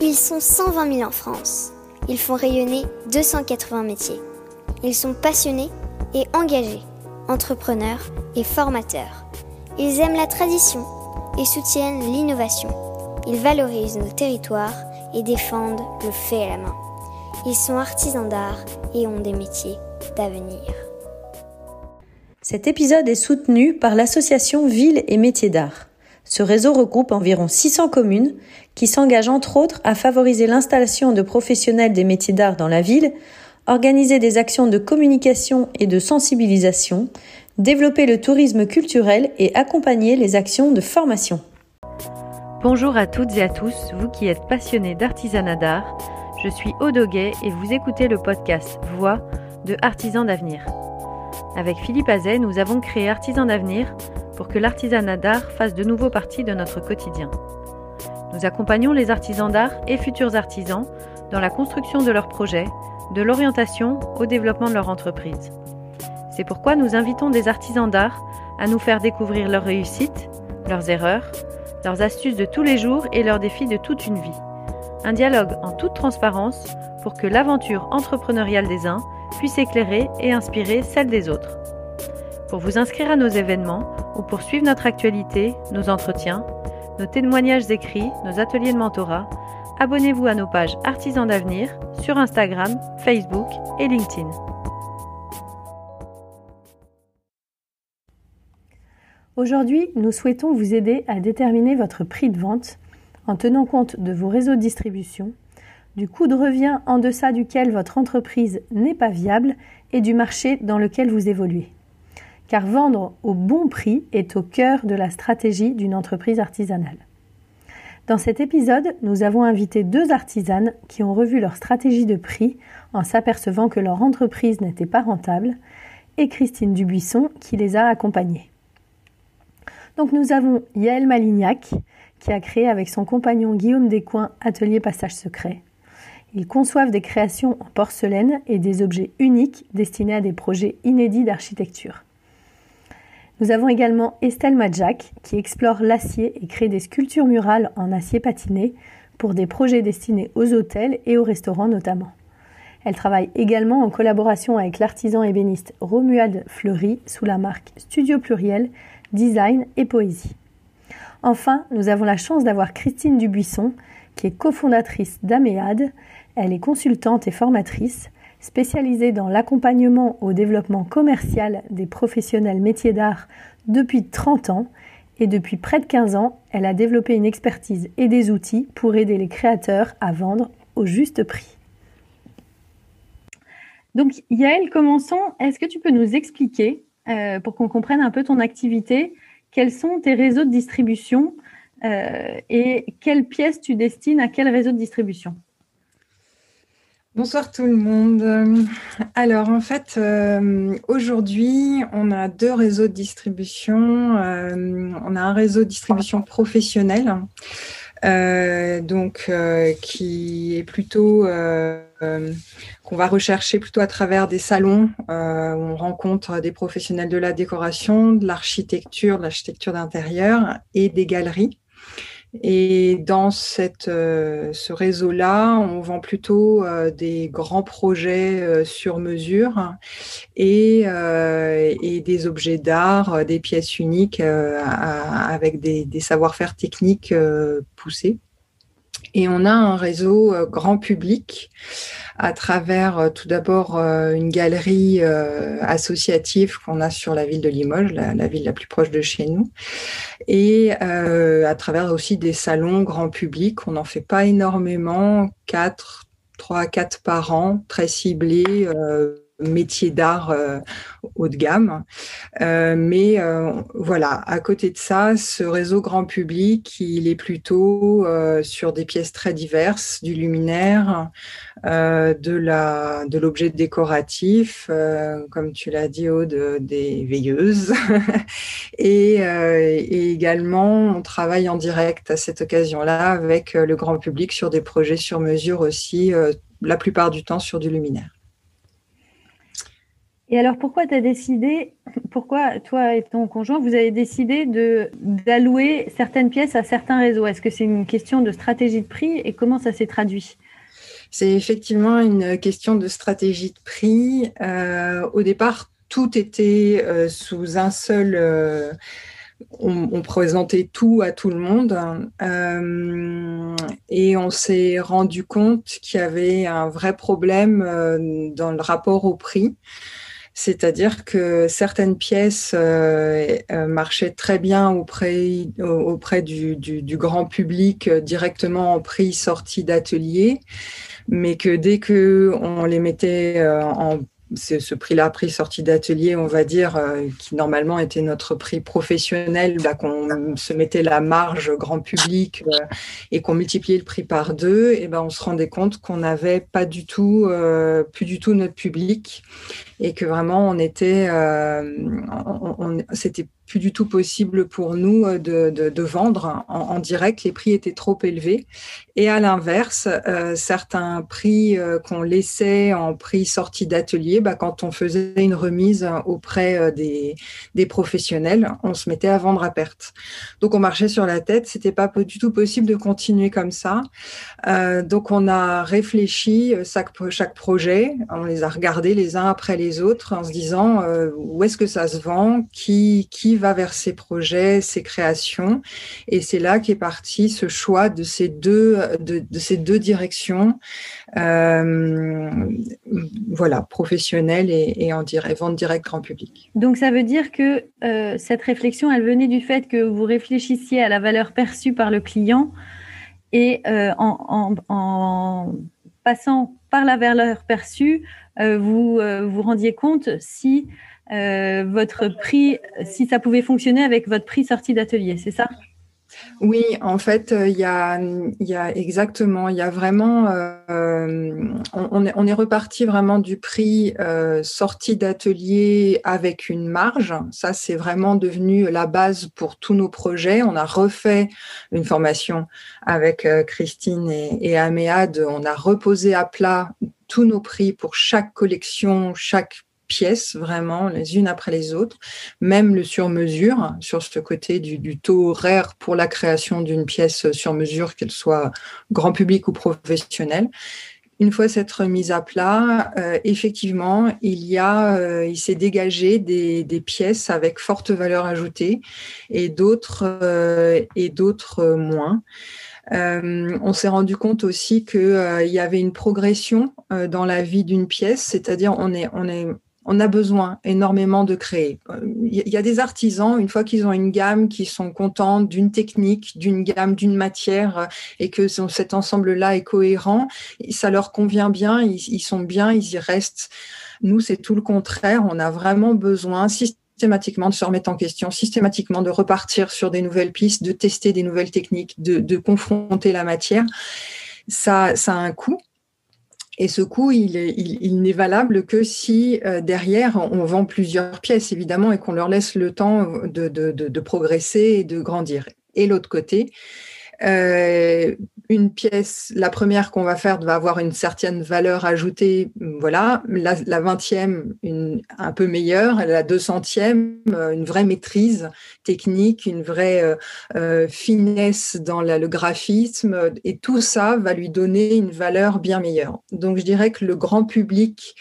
Ils sont 120 000 en France. Ils font rayonner 280 métiers. Ils sont passionnés et engagés, entrepreneurs et formateurs. Ils aiment la tradition et soutiennent l'innovation. Ils valorisent nos territoires et défendent le fait à la main. Ils sont artisans d'art et ont des métiers d'avenir. Cet épisode est soutenu par l'association Villes et Métiers d'Art. Ce réseau regroupe environ 600 communes qui s'engagent entre autres à favoriser l'installation de professionnels des métiers d'art dans la ville, organiser des actions de communication et de sensibilisation, développer le tourisme culturel et accompagner les actions de formation. Bonjour à toutes et à tous, vous qui êtes passionnés d'artisanat d'art. Je suis Odoguet et vous écoutez le podcast Voix de Artisans d'avenir. Avec Philippe Azet, nous avons créé Artisans d'avenir pour que l'artisanat d'art fasse de nouveau partie de notre quotidien. Nous accompagnons les artisans d'art et futurs artisans dans la construction de leurs projets, de l'orientation au développement de leur entreprise. C'est pourquoi nous invitons des artisans d'art à nous faire découvrir leurs réussites, leurs erreurs, leurs astuces de tous les jours et leurs défis de toute une vie. Un dialogue en toute transparence pour que l'aventure entrepreneuriale des uns puisse éclairer et inspirer celle des autres. Pour vous inscrire à nos événements ou pour suivre notre actualité, nos entretiens, nos témoignages écrits, nos ateliers de mentorat, abonnez-vous à nos pages Artisans d'avenir sur Instagram, Facebook et LinkedIn. Aujourd'hui, nous souhaitons vous aider à déterminer votre prix de vente en tenant compte de vos réseaux de distribution, du coût de revient en deçà duquel votre entreprise n'est pas viable et du marché dans lequel vous évoluez. Car vendre au bon prix est au cœur de la stratégie d'une entreprise artisanale. Dans cet épisode, nous avons invité deux artisanes qui ont revu leur stratégie de prix en s'apercevant que leur entreprise n'était pas rentable et Christine Dubuisson qui les a accompagnées. Donc nous avons Yael Malignac qui a créé avec son compagnon Guillaume Descoings Atelier Passage Secret. Ils conçoivent des créations en porcelaine et des objets uniques destinés à des projets inédits d'architecture. Nous avons également Estelle Madjak qui explore l'acier et crée des sculptures murales en acier patiné pour des projets destinés aux hôtels et aux restaurants notamment. Elle travaille également en collaboration avec l'artisan ébéniste Romuald Fleury sous la marque Studio Pluriel, Design et Poésie. Enfin, nous avons la chance d'avoir Christine Dubuisson, qui est cofondatrice d'Améade, elle est consultante et formatrice, spécialisée dans l'accompagnement au développement commercial des professionnels métiers d'art depuis 30 ans et depuis près de 15 ans, elle a développé une expertise et des outils pour aider les créateurs à vendre au juste prix. Donc Yael, commençons. Est-ce que tu peux nous expliquer, euh, pour qu'on comprenne un peu ton activité, quels sont tes réseaux de distribution euh, et quelles pièces tu destines à quel réseau de distribution? Bonsoir tout le monde. Alors en fait, euh, aujourd'hui, on a deux réseaux de distribution. Euh, on a un réseau de distribution professionnel, euh, donc qui est plutôt qu'on va rechercher plutôt à travers des salons où on rencontre des professionnels de la décoration, de l'architecture, de l'architecture d'intérieur et des galeries. Et dans cette, euh, ce réseau-là, on vend plutôt euh, des grands projets euh, sur mesure et, et des objets d'art, des pièces uniques avec des, des savoir-faire techniques poussés. Et on a un réseau grand public à travers euh, tout d'abord euh, une galerie euh, associative qu'on a sur la ville de Limoges, la, ville la plus proche de chez nous, et à travers aussi des salons grand public. On n'en fait pas énormément, quatre, trois, quatre par an, très ciblés métier d'art euh, haut de gamme. Euh, mais euh, voilà, à côté de ça, ce réseau grand public, il est plutôt sur des pièces très diverses, du luminaire, de la de l'objet décoratif, comme tu l'as dit, Aude, des veilleuses. et, et, également, on travaille en direct à cette occasion-là avec le grand public sur des projets sur mesure aussi, la plupart du temps sur du luminaire. Et alors, pourquoi tu as décidé, pourquoi toi et ton conjoint, vous avez décidé d'allouer certaines pièces à certains réseaux? Est-ce que c'est une question de stratégie de prix? Et comment ça s'est traduit? C'est effectivement une question de stratégie de prix. Euh, au départ, tout était euh, sous un seul euh, on, présentait tout à tout le monde euh, et on s'est rendu compte qu'il y avait un vrai problème dans le rapport au prix. C'est-à-dire que certaines pièces euh, marchaient très bien auprès, auprès du, du, grand public directement en prix sorti d'atelier, mais que dès que on les mettait en c'est ce prix-là, prix sortie d'atelier, on va dire, euh, qui normalement était notre prix professionnel, qu'on se mettait la marge grand public euh, et qu'on multipliait le prix par deux, et ben on se rendait compte qu'on n'avait pas du tout, euh, plus du tout notre public et que vraiment on était, c'était plus du tout possible pour nous de vendre en, direct. Les prix étaient trop élevés. Et à l'inverse, euh, certains prix euh, qu'on laissait en prix sortie d'atelier, bah, quand on faisait une remise auprès des, des, professionnels, on se mettait à vendre à perte. Donc on marchait sur la tête. C'était pas du tout possible de continuer comme ça. donc on a réfléchi chaque, chaque projet. On les a regardés les uns après les autres en se disant où est-ce que ça se vend, qui, qui va vers ses projets, ses créations? Et c'est là qu'est parti ce choix de ces deux, de, ces deux directions, euh, voilà, professionnelle et, en direct, vente directe grand public. Donc ça veut dire que euh, cette réflexion, elle venait du fait que vous réfléchissiez à la valeur perçue par le client et euh, en, passant par la valeur perçue, vous vous rendiez compte si votre prix, si ça pouvait fonctionner avec votre prix sortie d'atelier, c'est ça? Oui, en fait, euh, il y, a, exactement, il y a vraiment, euh, on, est, reparti vraiment du prix euh, sortie d'atelier avec une marge. Ça, c'est vraiment devenu la base pour tous nos projets. On a refait une formation avec Christine et, et Améade. On a reposé à plat tous nos prix pour chaque collection, chaque pièces vraiment les unes après les autres, même le sur-mesure sur ce côté du, taux horaire pour la création d'une pièce sur mesure, qu'elle soit grand public ou professionnel. Une fois cette remise à plat, euh, effectivement, il y a, euh, il s'est dégagé des, des, pièces avec forte valeur ajoutée et d'autres euh, et d'autres moins. on s'est rendu compte aussi qu'il y avait une progression dans la vie d'une pièce, c'est-à-dire on est, on est on a besoin énormément de créer. Il y a des artisans, une fois qu'ils ont une gamme, qui sont contents d'une technique, d'une gamme, d'une matière, euh, et que cet ensemble-là est cohérent, ça leur convient bien, ils, sont bien, ils y restent. Nous, c'est tout le contraire. On a vraiment besoin systématiquement de se remettre en question, systématiquement de repartir sur des nouvelles pistes, de tester des nouvelles techniques, de, de confronter la matière. Ça, ça a un coût. Et ce coût, il, n'est valable que si euh, derrière, on vend plusieurs pièces, évidemment, et qu'on leur laisse le temps de progresser et de grandir. Et l'autre côté, euh, une pièce, la première qu'on va faire va avoir une certaine valeur ajoutée, voilà. La, vingtième, une, un peu meilleure. La deux centième, euh, une vraie maîtrise technique, une vraie euh, euh, finesse dans le graphisme. Et tout ça va lui donner une valeur bien meilleure. Donc, je dirais que le grand public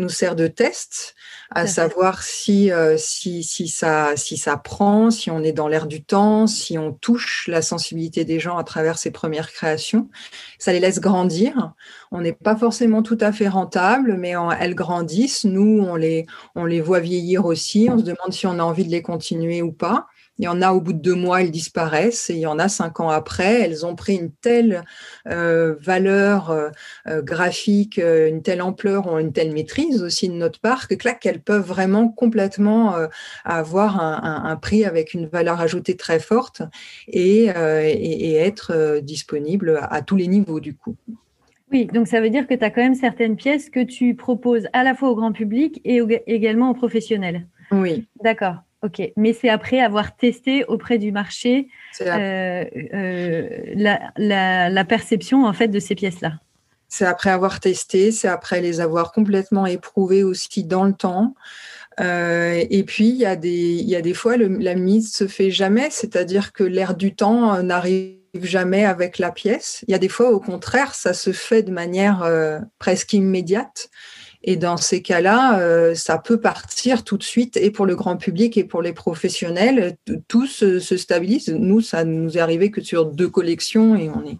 nous sert de test, à savoir si, euh, si, si, ça, si ça prend, si on est dans l'air du temps, si on touche la sensibilité des gens à travers ces premières créations. Ça les laisse grandir. On n'est pas forcément tout à fait rentable, mais elles grandissent. Nous, on les, on les voit vieillir aussi. On se demande si on a envie de les continuer ou pas. Il y en a au bout de deux mois, elles disparaissent et il y en a cinq ans après, elles ont pris une telle euh, valeur euh, euh, graphique, une telle ampleur, ont une telle maîtrise aussi de notre part que clac, qu'elles peuvent vraiment complètement avoir un, prix avec une valeur ajoutée très forte et, et, être disponible à tous les niveaux du coup. Oui, donc ça veut dire que tu as quand même certaines pièces que tu proposes à la fois au grand public et également aux professionnels. Oui. D'accord. Ok, mais c'est après avoir testé auprès du marché euh, euh, la, la, perception en fait de ces pièces-là. C'est après avoir testé, c'est après les avoir complètement éprouvés aussi dans le temps. Euh, et puis, il y, a des, il y a des fois, la mise se fait jamais, c'est-à-dire que l'air du temps n'arrive jamais avec la pièce. Il y a des fois, au contraire, ça se fait de manière presque immédiate. Et dans ces cas-là, ça peut partir tout de suite, et pour le grand public et pour les professionnels, tout se, stabilise. Nous, ça nous est arrivé que sur deux collections, et on est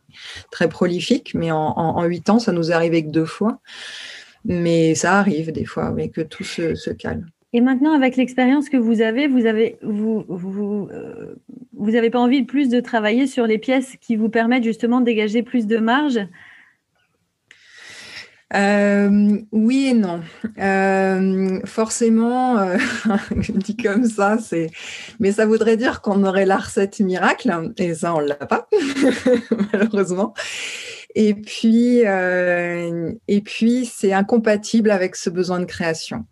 très prolifique, mais en huit ans, ça nous est arrivé que deux fois. Mais ça arrive des fois, mais que tout se, calme. Et maintenant, avec l'expérience que vous avez, vous avez, vous, euh, vous avez pas envie de plus de travailler sur les pièces qui vous permettent justement de dégager plus de marge? Euh, oui et non. Euh, forcément, dit comme ça, c'est. Mais ça voudrait dire qu'on aurait la recette miracle, et ça, on l'a pas, malheureusement. Et puis, et puis, c'est incompatible avec ce besoin de création.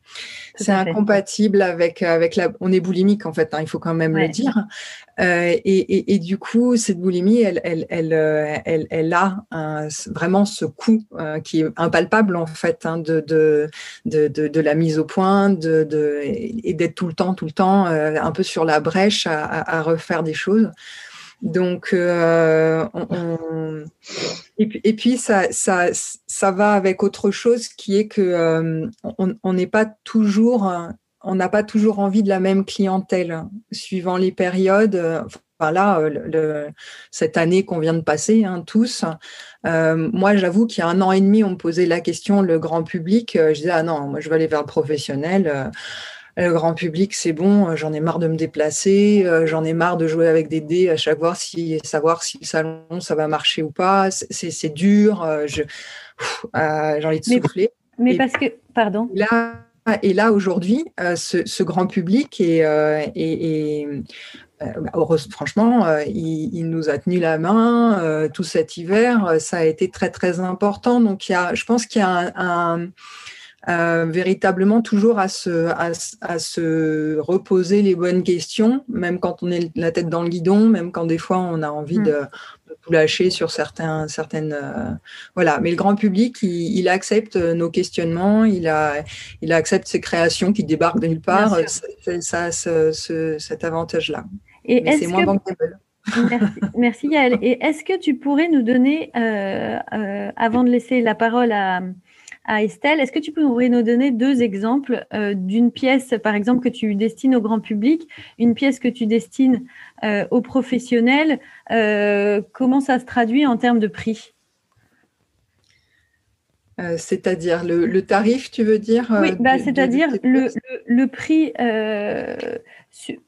C'est incompatible avec avec la. On est boulimique en fait. Hein, il faut quand même le dire. Euh, et, et, du coup, cette boulimie, elle elle elle euh, elle, elle a vraiment ce coût euh, qui est impalpable en fait hein, de, de, de de la mise au point, de, de et d'être tout le temps tout le temps un peu sur la brèche à, à refaire des choses. Donc, euh, on, et, puis, ça, ça, ça, va avec autre chose qui est que euh, on n'est pas toujours, on n'a pas toujours envie de la même clientèle suivant les périodes. Enfin là, cette année qu'on vient de passer, hein, tous. Euh, moi, j'avoue qu'il y a un an et demi, on me posait la question, le grand public. je disais ah non, moi je vais aller vers le professionnel le grand public, c'est bon, euh, j'en ai marre de me déplacer, euh, j'en ai marre de jouer avec des dés à chaque fois, si, savoir si le salon, ça va marcher ou pas. C'est dur, euh, j'ai envie de souffler. Mais, parce que, pardon. Là, et là, aujourd'hui, ce, grand public est, franchement, il, nous a tenu la main tout cet hiver. Ça a été très, très important. Donc, il y a, je pense qu'il y a un euh, véritablement toujours à se, à, se reposer les bonnes questions, même quand on est la tête dans le guidon, même quand des fois on a envie de, tout lâcher sur certains, certaines. Euh, voilà. Mais le grand public, il, accepte nos questionnements, il, a, il accepte ces créations qui débarquent de nulle part. C'est ça, ce, cet avantage-là. Et c'est moins bankable. Merci, merci Yael. Et est-ce que tu pourrais nous donner, euh, avant de laisser la parole à, Estelle. Est-ce que tu pourrais nous donner deux exemples euh, d'une pièce, par exemple, que tu destines au grand public, une pièce que tu destines euh, aux professionnels euh, Comment ça se traduit en termes de prix? C'est-à-dire le, tarif, tu veux dire Oui, bah, c'est-à-dire le, prix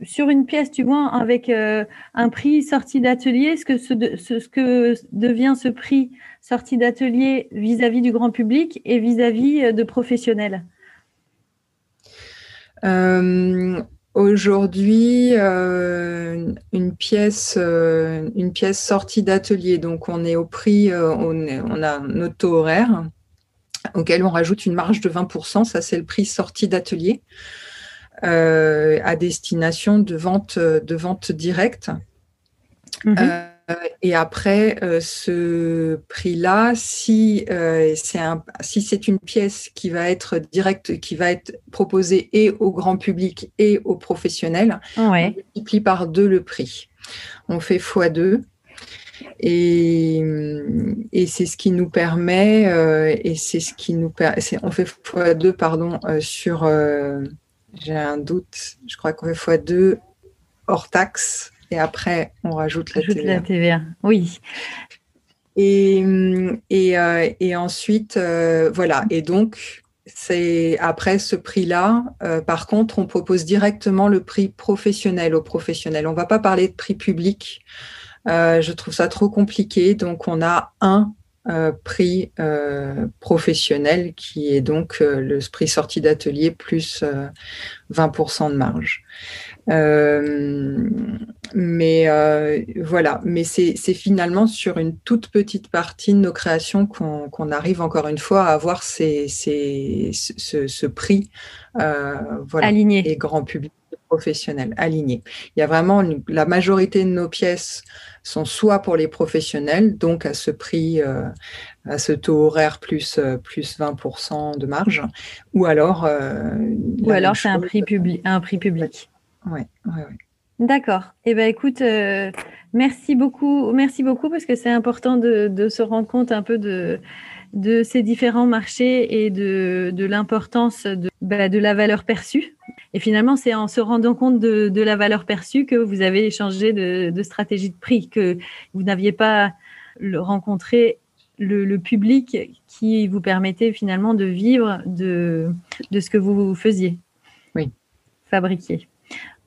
sur, une pièce, tu vois, avec un prix sorti d'atelier, ce que, ce que devient ce prix sortie d'atelier vis-à-vis du grand public et vis-à-vis euh, de professionnels euh, Aujourd'hui, euh, une pièce, une pièce sortie d'atelier. Donc, on est au prix, on, on, a notre taux horaire auquel on rajoute une marge de 20%. Ça, c'est le prix sortie d'atelier à destination de vente, de vente directe. Mhm. Euh, et après, euh, ce prix-là, si euh, c'est un, si c'est une pièce qui va être directe, qui va être proposée et au grand public et aux professionnels, on multiplie par deux le prix. On fait fois deux. Et, et c'est ce qui nous permet, et c'est ce qui nous permet, on fait fois deux, pardon, sur, j'ai un doute, je crois qu'on fait fois deux hors taxe et après on rajoute la TVA. La TVA. Oui. Et, et, euh, et ensuite, euh, voilà. Et donc, c'est après ce prix-là, euh, par contre, on propose directement le prix professionnel aux professionnels. On ne va pas parler de prix public. Je trouve ça trop compliqué. Donc, on a un prix professionnel qui est donc le prix sorti d'atelier plus 20% de marge. Euh, mais euh, voilà, mais c'est finalement sur une toute petite partie de nos créations qu'on arrive encore une fois à avoir ces, ces, ce, ce, prix euh, voilà, aligné et grand public professionnels alignés. Il y a vraiment la majorité de nos pièces sont soit pour les professionnels, donc à ce prix, euh, à ce taux horaire plus, euh, plus 20% de marge, ou alors. Euh, ou alors c'est un prix, public, un prix public. Oui, oui, oui. D'accord. Eh ben, écoute, merci beaucoup, merci beaucoup parce que c'est important de, de, se rendre compte un peu de, de ces différents marchés et de, de l'importance de, bah, de la valeur perçue. Et finalement, c'est en se rendant compte de, de, la valeur perçue que vous avez changé de, de stratégie de prix, que vous n'aviez pas rencontré le, le, public qui vous permettait finalement de vivre de, de ce que vous faisiez. Oui. Fabriquer.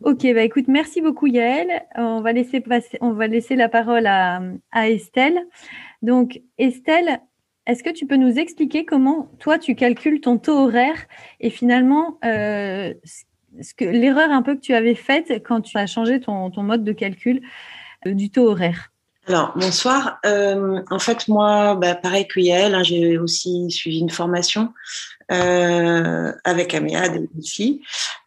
Ok, bah écoute, merci beaucoup Yael. On va laisser passer, on va laisser la parole à, à Estelle. Donc Estelle, est-ce que tu peux nous expliquer comment toi tu calcules ton taux horaire et finalement euh, l'erreur un peu que tu avais faite quand tu as changé ton, mode de calcul euh, du taux horaire? Alors, bonsoir. Euh, en fait, moi, bah, pareil que hein, j'ai aussi suivi une formation euh, avec Améade ici.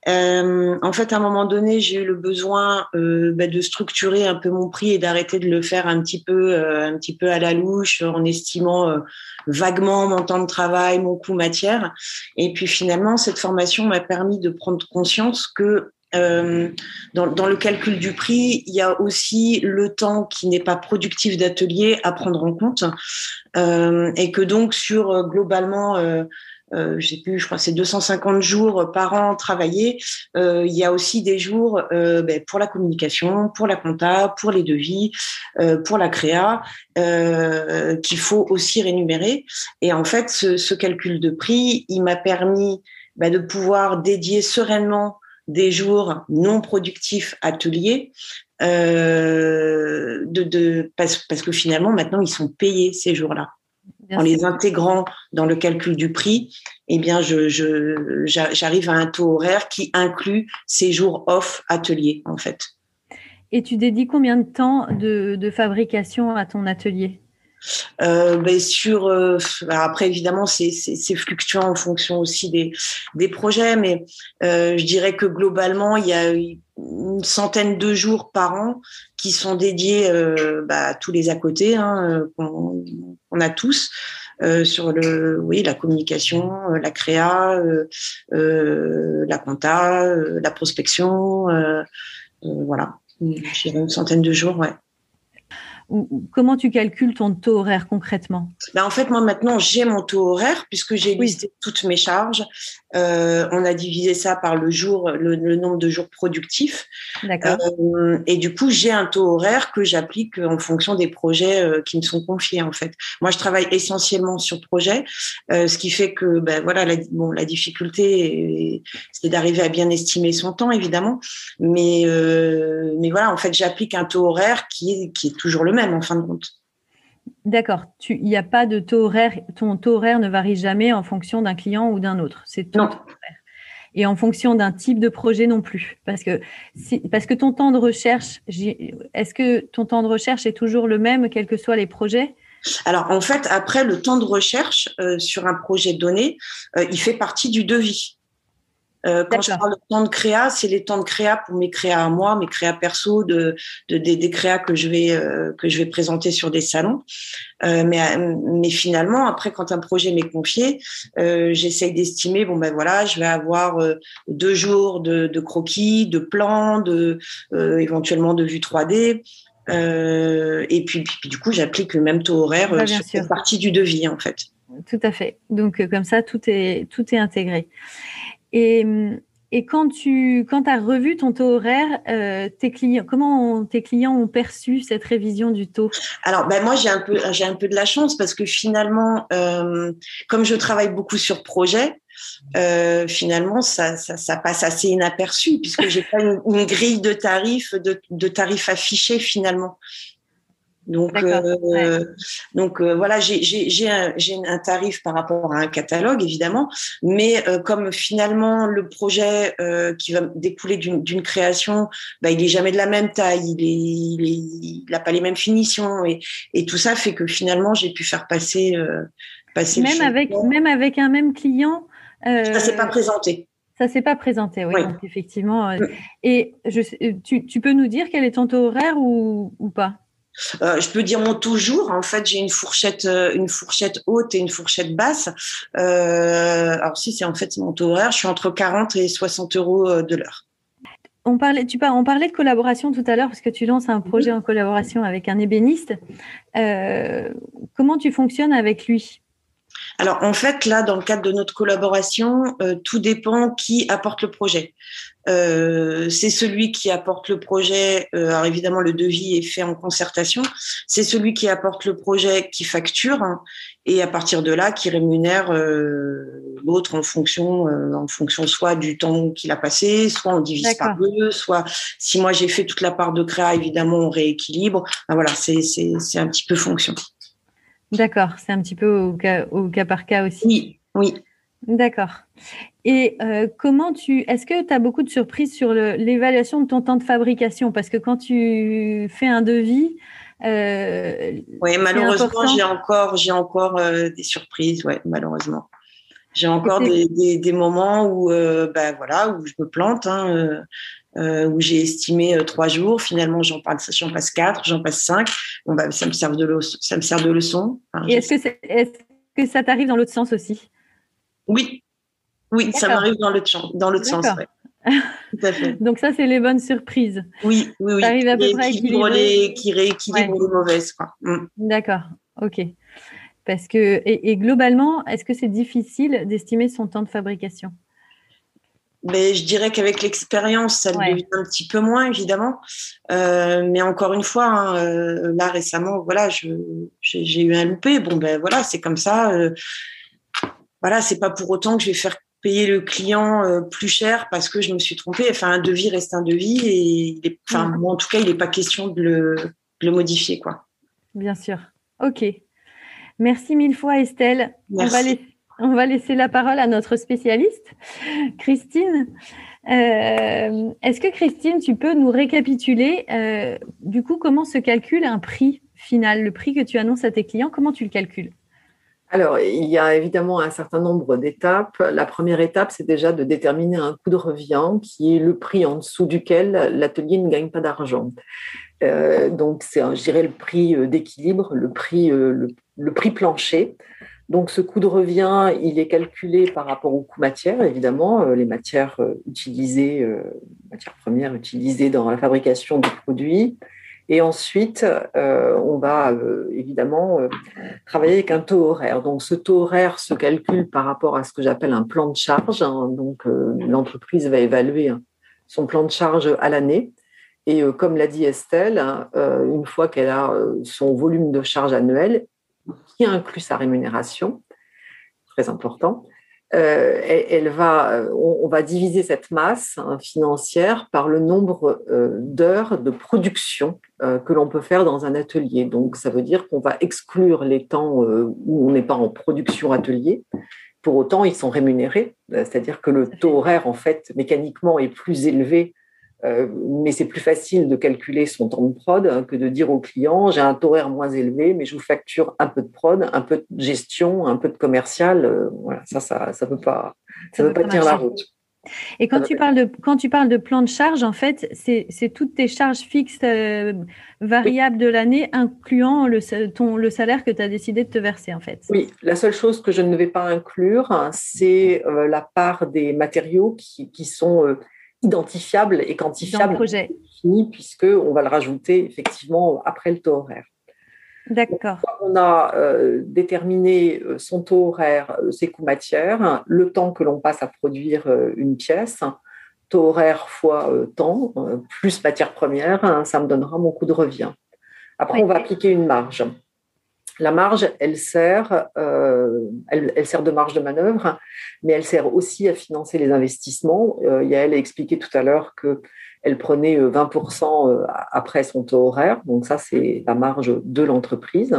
Euh, en fait, à un moment donné, j'ai eu le besoin euh, bah, de structurer un peu mon prix et d'arrêter de le faire un petit peu, euh, un petit peu à la louche, en estimant euh, vaguement mon temps de travail, mon coût matière. Et puis finalement, cette formation m'a permis de prendre conscience que euh, dans, dans, le calcul du prix, il y a aussi le temps qui n'est pas productif d'atelier à prendre en compte euh, et que donc sur euh, globalement, euh, euh, j'ai plus, je crois, c'est 250 jours par an travaillés. Euh, il y a aussi des jours ben, pour la communication, pour la compta, pour les devis, pour la créa, qu'il faut aussi rémunérer. Et en fait, ce, ce calcul de prix, il m'a permis ben, de pouvoir dédier sereinement des jours non productifs ateliers, euh, de, de, parce que finalement, maintenant, ils sont payés ces jours-là. En les intégrant dans le calcul du prix, eh bien, je, je, j'arrive à un taux horaire qui inclut ces jours off atelier, en fait. Et tu dédies combien de temps de, de fabrication à ton atelier? Euh, ben sur euh, après évidemment c'est fluctuant en fonction aussi des, des projets mais euh, je dirais que globalement il y a une centaine de jours par an qui sont dédiés euh, bah, à tous les à côté hein, qu'on on a tous euh, sur le oui la communication la créa la compta la prospection voilà. Une centaine de jours ouais comment tu calcules ton taux horaire concrètement? Ben En fait, moi maintenant, j'ai mon taux horaire puisque j'ai listé toutes mes charges. Euh, on a divisé ça par le jour, le, nombre de jours productifs. D'accord. Euh, et du coup, j'ai un taux horaire que j'applique en fonction des projets euh, qui me sont confiés. En fait, moi, je travaille essentiellement sur projet, ce qui fait que, ben voilà, la, bon, la difficulté, c'est d'arriver à bien estimer son temps, évidemment. Mais, mais voilà, en fait, j'applique un taux horaire qui est, qui est toujours le en fin de compte. D'accord. Il n'y a pas de taux horaire. Ton taux horaire ne varie jamais en fonction d'un client ou d'un autre. C'est non. Et en fonction d'un type de projet non plus. Parce que, si, parce que ton temps de recherche, est-ce que ton temps de recherche est toujours le même, quels que soient les projets? Alors en fait, après le temps de recherche euh, sur un projet donné, euh, il fait partie du devis. Euh, quand je parle de temps de créa, c'est les temps de créa pour mes créas à moi, mes créas perso, de, de des, des, créas que je vais euh, que je vais présenter sur des salons. Euh, mais mais finalement, après, quand un projet m'est confié, j'essaye d'estimer. Bon ben voilà, je vais avoir deux jours de, de, croquis, de plans, de éventuellement de vue 3D. et puis, puis, du coup, j'applique le même taux horaire bah, sur cette partie du devis en fait. Tout à fait. Donc comme ça, tout est tout est intégré. Et, et quand tu quand as revu ton taux horaire, euh, tes clients, comment tes clients ont perçu cette révision du taux? Alors, ben moi j'ai un peu j'ai un peu de la chance parce que finalement, euh, comme je travaille beaucoup sur projet, euh, finalement ça, ça, ça, passe assez inaperçu puisque j'ai pas une, grille de tarifs de tarifs affichés finalement. Donc, euh, donc euh, voilà, j'ai un, un, tarif par rapport à un catalogue, évidemment, mais euh, comme finalement le projet euh, qui va découler d'une création, bah, il est jamais de la même taille, il est, pas les mêmes finitions, et, et, tout ça fait que finalement j'ai pu faire passer, passer même avec même avec un même client. Ça s'est pas présenté. Ça s'est pas présenté, oui, effectivement. Et je, tu, peux nous dire quel est ton taux horaire ou, pas? Je peux dire mon taux jour. En fait, j'ai une fourchette, une fourchette haute et une fourchette basse. alors si c'est en fait mon taux horaire, je suis entre 40 et 60 euros de l'heure. On parlait, tu on parlait de collaboration tout à l'heure parce que tu lances un projet en collaboration avec un ébéniste. comment tu fonctionnes avec lui? Alors en fait, là, dans le cadre de notre collaboration, euh, tout dépend qui apporte le projet. Euh, c'est celui qui apporte le projet. Euh, alors évidemment, le devis est fait en concertation. C'est celui qui apporte le projet qui facture hein, et à partir de là, qui rémunère l'autre en fonction, en fonction soit du temps qu'il a passé, soit on divise par deux, soit si moi j'ai fait toute la part de créa, évidemment on rééquilibre. voilà, c'est c'est un petit peu fonction. D'accord, c'est un petit peu au cas, au cas, par cas aussi. Oui, oui. D'accord. Et euh, comment tu. Est-ce que tu as beaucoup de surprises sur l'évaluation de ton temps de fabrication? Parce que quand tu fais un devis. Euh, oui, malheureusement, j'ai encore, j'ai encore euh, des surprises, ouais, malheureusement. J'ai encore des, des, des, moments où, ben voilà, où je me plante. Hein, où j'ai estimé trois jours. Finalement, j'en j'en passe quatre, j'en passe cinq. Bon, bah, ça me sert de leçon. Ça me sert de leçon. Et est-ce que, est, que ça t'arrive dans l'autre sens aussi? Oui, oui, ça m'arrive dans l'autre dans l'autre sens. Tout à fait. Donc ça, c'est les bonnes surprises. Oui, oui, oui. Ça arrive à peu près les, qui rééquilibrent les mauvaises. Mm. D'accord, ok. Parce que et globalement, est-ce que c'est difficile d'estimer son temps de fabrication? Mais je dirais qu'avec l'expérience, ça devient un petit peu moins, évidemment. Euh, mais encore une fois, hein, euh, là récemment, voilà, j'ai eu un loupé. Bon, ben voilà, c'est comme ça. Euh, voilà, c'est pas pour autant que je vais faire payer le client euh, plus cher parce que je me suis trompée. Enfin, un devis reste un devis et, enfin, moi, en tout cas, il n'est pas question de le, de le, modifier, quoi. Bien sûr. Ok. Merci mille fois, Estelle. Merci. On va laisser on va laisser la parole à notre spécialiste, Christine. Euh, est-ce que Christine, tu peux nous récapituler euh, du coup comment se calcule un prix final, le prix que tu annonces à tes clients, comment tu le calcules? Alors, il y a évidemment un certain nombre d'étapes. La première étape, c'est déjà de déterminer un coût de revient qui est le prix en dessous duquel l'atelier ne gagne pas d'argent. Euh, donc, c'est, je dirais, le prix d'équilibre, le prix, le prix plancher. Donc ce coût de revient, il est calculé par rapport au coût matière, évidemment, euh, les matières euh, utilisées, euh, matières premières utilisées dans la fabrication du produit. Et ensuite, on va évidemment travailler avec un taux horaire. Donc ce taux horaire se calcule par rapport à ce que j'appelle un plan de charge. Hein. Donc l'entreprise va évaluer son plan de charge à l'année. Et comme l'a dit Estelle, hein, une fois qu'elle a son volume de charge annuel, qui inclut sa rémunération, très important. Euh, elle, va, euh, on, va diviser cette masse hein, financière par le nombre euh, d'heures de production que l'on peut faire dans un atelier. Donc, ça veut dire qu'on va exclure les temps où on n'est pas en production atelier. Pour autant, ils sont rémunérés, c'est-à-dire que le taux horaire, en fait, mécaniquement, est plus élevé euh, mais c'est plus facile de calculer son temps de prod hein, que de dire au client j'ai un taux horaire moins élevé, mais je vous facture un peu de prod, un peu de gestion, un peu de commercial. Euh, voilà, ça, ça, ça peut pas, ça, peut pas tenir la route. Et quand tu, parles de, quand tu parles de plan de charge, en fait, c'est toutes tes charges fixes euh, variables de l'année, incluant le, ton, le salaire que tu as décidé de te verser, en fait. Oui, la seule chose que je ne vais pas inclure, hein, c'est la part des matériaux qui, qui sont identifiable et quantifiable projet. puisque on va le rajouter effectivement après le taux horaire. D'accord. On a euh, déterminé euh, son taux horaire, euh, ses coûts matières, le temps que l'on passe à produire une pièce, taux horaire fois temps, plus matière première, hein, ça me donnera mon coût de revient. Après, on va appliquer une marge. La marge, elle sert, euh, elle, sert de marge de manœuvre, mais elle sert aussi à financer les investissements. Euh, Yael a expliqué tout à l'heure qu'elle prenait 20% euh, après son taux horaire, donc ça c'est la marge de l'entreprise.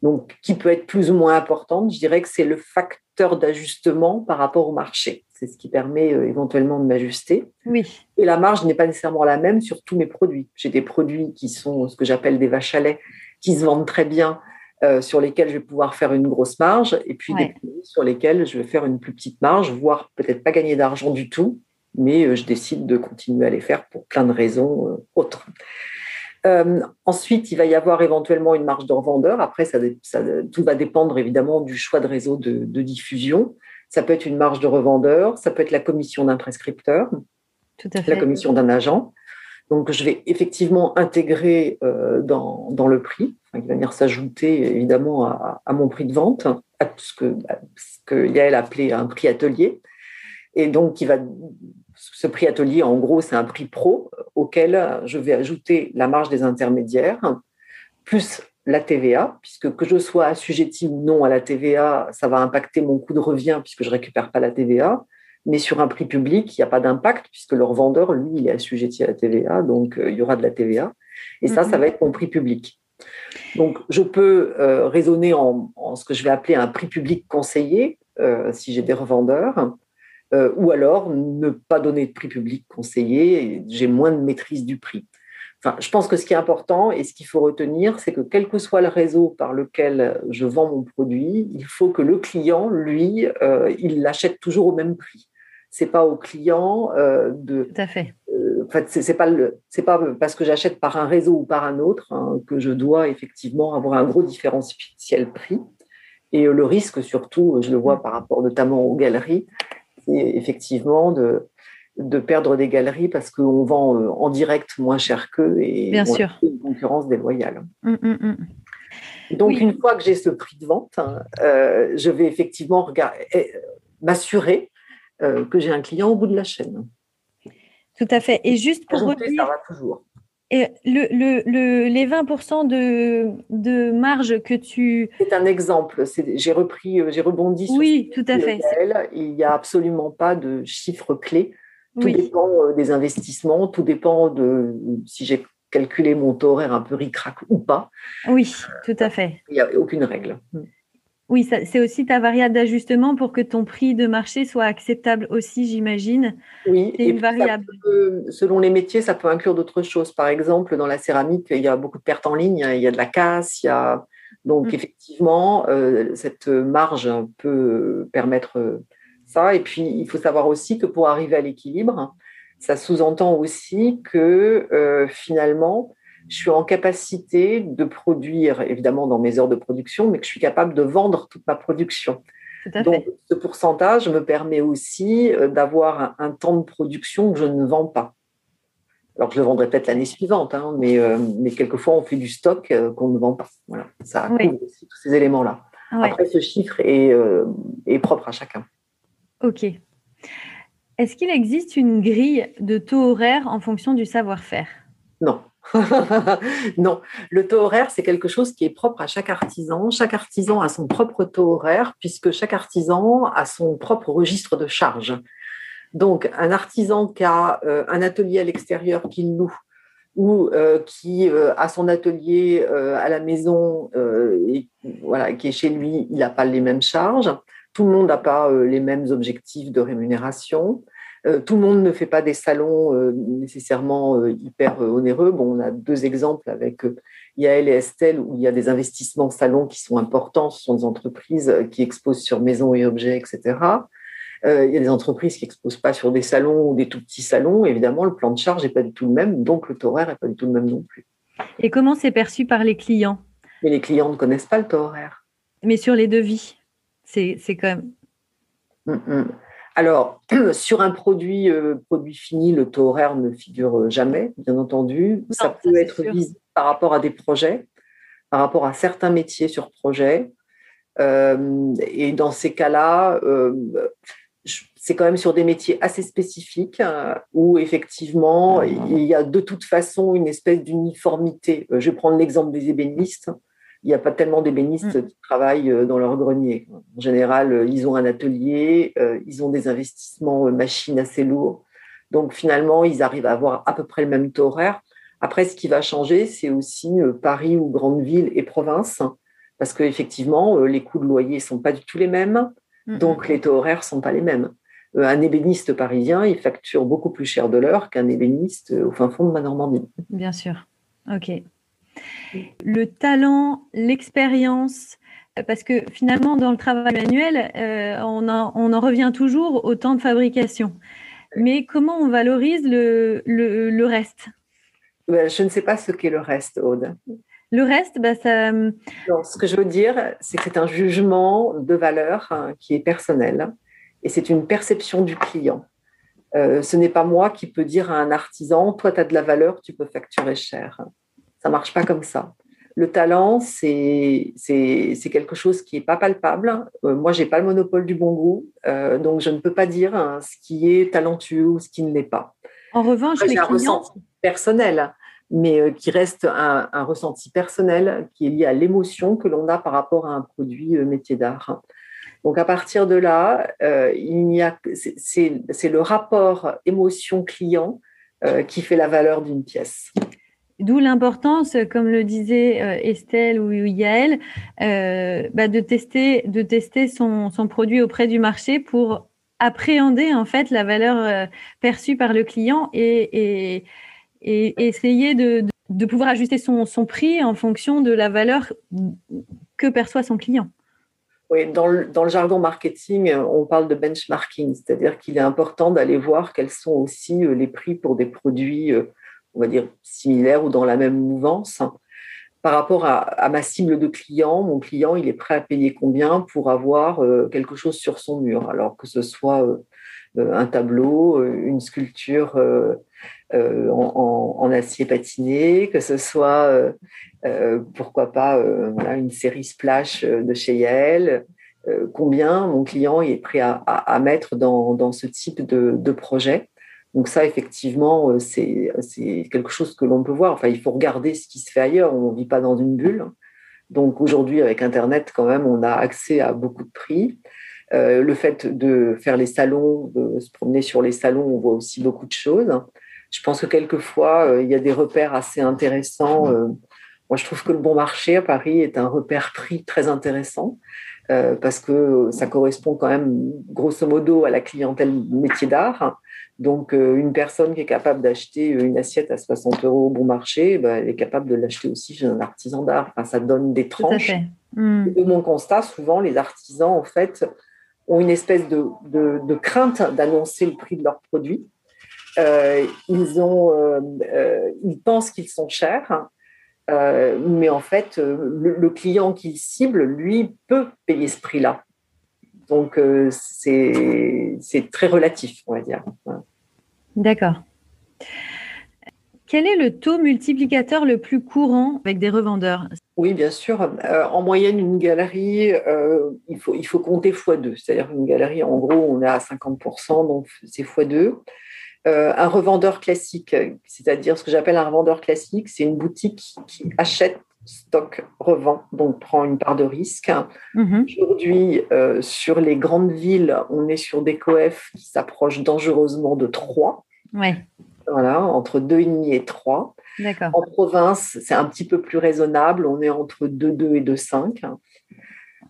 Donc, qui peut être plus ou moins importante, je dirais que c'est le facteur d'ajustement par rapport au marché. C'est ce qui permet éventuellement de m'ajuster. Oui. Et la marge n'est pas nécessairement la même sur tous mes produits. J'ai des produits qui sont ce que j'appelle des vaches à lait, qui se vendent très bien sur lesquels je vais pouvoir faire une grosse marge, et puis des produits sur lesquels je vais faire une plus petite marge, voire peut-être pas gagner d'argent du tout, mais je décide de continuer à les faire pour plein de raisons autres. ensuite, il va y avoir éventuellement une marge de revendeur. Après, ça, tout va dépendre évidemment du choix de réseau de, de, diffusion. Ça peut être une marge de revendeur, ça peut être la commission d'un prescripteur, tout à fait. la commission d'un agent. Donc, je vais effectivement intégrer euh, dans, dans, le prix, qui va venir s'ajouter évidemment à, à, mon prix de vente, à ce que, ce que Yael appelait un prix atelier. Et donc, qui va, ce prix atelier, en gros, c'est un prix pro auquel je vais ajouter la marge des intermédiaires, plus la TVA, puisque que je sois assujetti ou non à la TVA, ça va impacter mon coût de revient puisque je récupère pas la TVA. Mais sur un prix public, il n'y a pas d'impact puisque le revendeur, lui, il est assujetti à la TVA, donc euh, il y aura de la TVA. Et ça, ça mhm. va être mon prix public. Donc, je peux euh, raisonner en, ce que je vais appeler un prix public conseillé, euh, si j'ai des revendeurs, ou alors ne pas donner de prix public conseillé, j'ai moins de maîtrise du prix. Enfin, je pense que ce qui est important et ce qu'il faut retenir, c'est que quel que soit le réseau par lequel je vends mon produit, il faut que le client, lui, il l'achète toujours au même prix. C'est pas au client euh, de. Tout à fait. Euh, en fait, c'est pas le, c'est pas parce que j'achète par un réseau ou par un autre hein, que je dois effectivement avoir un gros différentiel prix. Et le risque, surtout, je le vois par rapport notamment aux galeries, c'est effectivement de de perdre des galeries parce qu'on vend euh, en direct moins cher qu'eux et Bien sûr. une concurrence déloyale. Hum, hum. Donc, une fois que j'ai ce prix de vente, hein, euh, je vais effectivement eh, m'assurer euh, que j'ai un client au bout de la chaîne. Tout à fait. Et juste pour Ajouter, ça va toujours. Et le, le, les 20% de, de, marge que tu... C'est un exemple. J'ai repris, j'ai rebondi sur Oui, tout à fait. Il n'y a absolument pas de chiffre clé tout dépend euh, des investissements, tout dépend de si j'ai calculé mon taux horaire un peu ric-rac ou pas. Oui, tout à fait. Il n'y a aucune règle. Oui, c'est aussi ta variable d'ajustement pour que ton prix de marché soit acceptable aussi, j'imagine. Oui, et une variable. selon les métiers, ça peut inclure d'autres choses. Par exemple, dans la céramique, il y a beaucoup de pertes en ligne, il y a de la casse, il y a... donc mm. effectivement, euh, cette marge peut permettre ça. Et puis, il faut savoir aussi que pour arriver à l'équilibre, ça sous-entend aussi que euh, finalement, je suis en capacité de produire, évidemment dans mes heures de production, mais que je suis capable de vendre toute ma production. Donc, ce pourcentage me permet aussi euh, d'avoir un, temps de production que je ne vends pas. Alors, je le vendrai peut-être l'année suivante, hein, mais, euh, mais quelquefois, on fait du stock qu'on ne vend pas. Voilà, ça couvre aussi tous ces éléments-là. Après, ce chiffre est, est propre à chacun. Ok. Est-ce qu'il existe une grille de taux horaire en fonction du savoir-faire? Non. non, le taux horaire, c'est quelque chose qui est propre à chaque artisan. Chaque artisan a son propre taux horaire, puisque chaque artisan a son propre registre de charge. Donc, un artisan qui a euh, un atelier à l'extérieur qu'il loue, ou euh, qui euh, a son atelier à la maison, et, voilà, qui est chez lui, il n'a pas les mêmes charges. Tout le monde n'a pas les mêmes objectifs de rémunération. Euh, tout le monde ne fait pas des salons euh, nécessairement hyper onéreux. Bon, on a deux exemples avec Yael et Estelle où il y a des investissements salons qui sont importants. Ce sont des entreprises qui exposent sur maisons et objets, etc. il y a des entreprises qui n'exposent pas sur des salons ou des tout petits salons. Évidemment, le plan de charge n'est pas du tout le même, donc le taux horaire n'est pas du tout le même non plus. Et comment c'est perçu par les clients? Mais les clients ne connaissent pas le taux horaire. Mais sur les devis c'est quand même. Mm, mm. Alors, sur un produit, euh, produit fini, le taux horaire ne figure jamais, bien entendu. ça peut être visé par rapport à des projets, par rapport à certains métiers sur projet. Euh, et dans ces cas-là, euh, c'est quand même sur des métiers assez spécifiques où effectivement, il y a de toute façon une espèce d'uniformité. Je vais prendre l'exemple des ébénistes il n'y a pas tellement d'ébénistes mm. qui travaillent euh, dans leur grenier. En général, euh, ils ont un atelier, euh, ils ont des investissements machines assez lourds. Donc finalement, ils arrivent à avoir à peu près le même taux horaire. Après, ce qui va changer, c'est aussi Paris ou grande ville et province, parce qu'effectivement, les coûts de loyer ne sont pas du tout les mêmes, donc les taux horaires ne sont pas les mêmes. Un ébéniste parisien, il facture beaucoup plus cher de l'heure qu'un ébéniste au fin fond de ma Normandie. Bien sûr. OK. Le talent, l'expérience, parce que finalement, dans le travail manuel, euh, on, en, revient toujours au temps de fabrication. Mais comment on valorise le, le, reste? Ben, Je ne sais pas ce qu'est le reste, Aude. Le reste, bah, ça. ce que je veux dire, c'est que c'est un jugement de valeur hein, qui est personnel et c'est une perception du client. Euh, ce n'est pas moi qui peux dire à un artisan, toi, tu as de la valeur, tu peux facturer cher. Ça marche pas comme ça. Le talent, c'est quelque chose qui n'est pas palpable. Euh, moi, je n'ai pas le monopole du bon goût, euh, donc je ne peux pas dire hein, ce qui est talentueux ou ce qui ne l'est pas. En revanche, les un ressenti personnel, mais qui reste un, un, ressenti personnel qui est lié à l'émotion que l'on a par rapport à un produit métier d'art. Donc à partir de là, euh, il a, c'est, le rapport émotion-client euh, qui fait la valeur d'une pièce. D'où l'importance, comme le disait euh, Estelle ou Yael, bah, de tester, de tester son, produit auprès du marché pour appréhender en fait la valeur perçue par le client et, essayer de, pouvoir ajuster son, prix en fonction de la valeur que perçoit son client. Oui, dans le, jargon marketing, on parle de benchmarking, c'est-à-dire qu'il est important d'aller voir quels sont aussi euh, les prix pour des produits, euh, on va dire, similaires ou dans la même mouvance. Par rapport à, ma cible de client, mon client, il est prêt à payer combien pour avoir euh, quelque chose sur son mur, alors que ce soit un tableau, une sculpture en, acier patiné, que ce soit euh, pourquoi pas euh, une série splash euh, de chez Yael combien mon client est prêt à, mettre dans, ce type de, projet? Donc ça, effectivement, c'est quelque chose que l'on peut voir. Enfin, il faut regarder ce qui se fait ailleurs. On ne vit pas dans une bulle. Donc aujourd'hui, avec Internet, quand même, on a accès à beaucoup de prix. Euh, le fait de faire les salons, de se promener sur les salons, on voit aussi beaucoup de choses. Je pense que quelquefois, il y a des repères assez intéressants moi, je trouve que le bon marché à Paris est un repère prix très intéressant euh, parce que ça correspond quand même grosso modo à la clientèle métier d'art. Donc, euh, une personne qui est capable d'acheter une assiette à 60 euros au bon marché, bah, elle est capable de l'acheter aussi chez un artisan d'art. Enfin, ça donne des tranches. Hmm. De mon constat, souvent, les artisans, en fait, ont une espèce de, de, de crainte d'annoncer le prix de leurs produits. Euh, ils, ont, euh, euh, ils pensent qu'ils sont chers euh, mais en fait, euh, le, client qu'il cible, lui, peut payer ce prix-là. Donc, euh, c'est très relatif, on va dire. D'accord. Quel est le taux multiplicateur le plus courant avec des revendeurs? Oui, bien sûr. en moyenne, une galerie, il, faut, il faut compter x2. C'est-à-dire une galerie, en gros, on est à 50%, donc c'est x2. Euh, un revendeur classique, c'est-à-dire ce que j'appelle un revendeur classique, c'est une boutique qui achète, stock, revend, donc prend une part de risque. Mhm. Aujourd'hui, euh, sur les grandes villes, on est sur des coefs qui s'approchent dangereusement de 3. Ouais. Voilà, entre 2,5 et 3. En province, c'est un petit peu plus raisonnable, on est entre 2,2 et 2,5.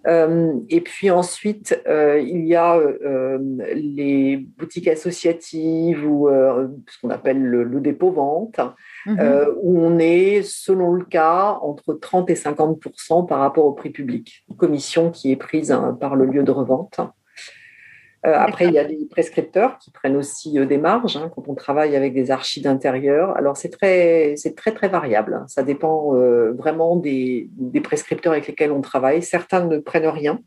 Euh, et puis ensuite, euh, il y a euh, les boutiques associatives ou ce qu'on appelle le, dépôt-vente, mhm. où on est, selon le cas, entre 30 et 50 par rapport au prix public, commission qui est prise hein, par le lieu de revente. Euh, après, il y a des prescripteurs qui prennent aussi euh, des marges hein, quand on travaille avec des archives d'intérieur. Alors, c'est très, c'est très, très variable. Hein. Ça dépend euh, vraiment des, des, prescripteurs avec lesquels on travaille. Certains ne prennent rien.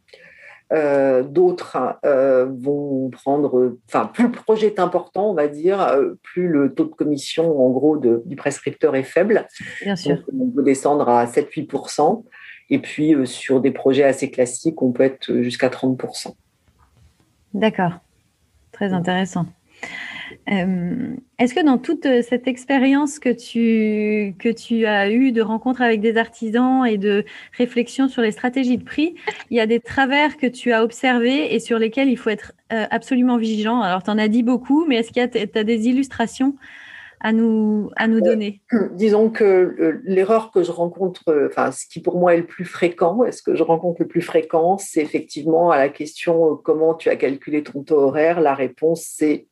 D'autres vont prendre, enfin, plus le projet est important, on va dire, plus le taux de commission, en gros, de, du prescripteur est faible. Bien sûr. on peut descendre à 7-8%. Et puis, sur des projets assez classiques, on peut être jusqu'à 30%. D'accord, très intéressant. Euh, est-ce que dans toute euh, cette expérience que tu, que tu as eue de rencontres avec des artisans et de réflexion sur les stratégies de prix, il y a des travers que tu as observés et sur lesquels il faut être euh, absolument vigilant? Alors, tu en as dit beaucoup, mais est-ce que tu as des illustrations à nous, à nous donner? Disons que l'erreur que je rencontre, enfin, ce qui pour moi est le plus fréquent, est ce que je rencontre le plus fréquent, c'est effectivement à la question comment tu as calculé ton taux horaire. La réponse, c'est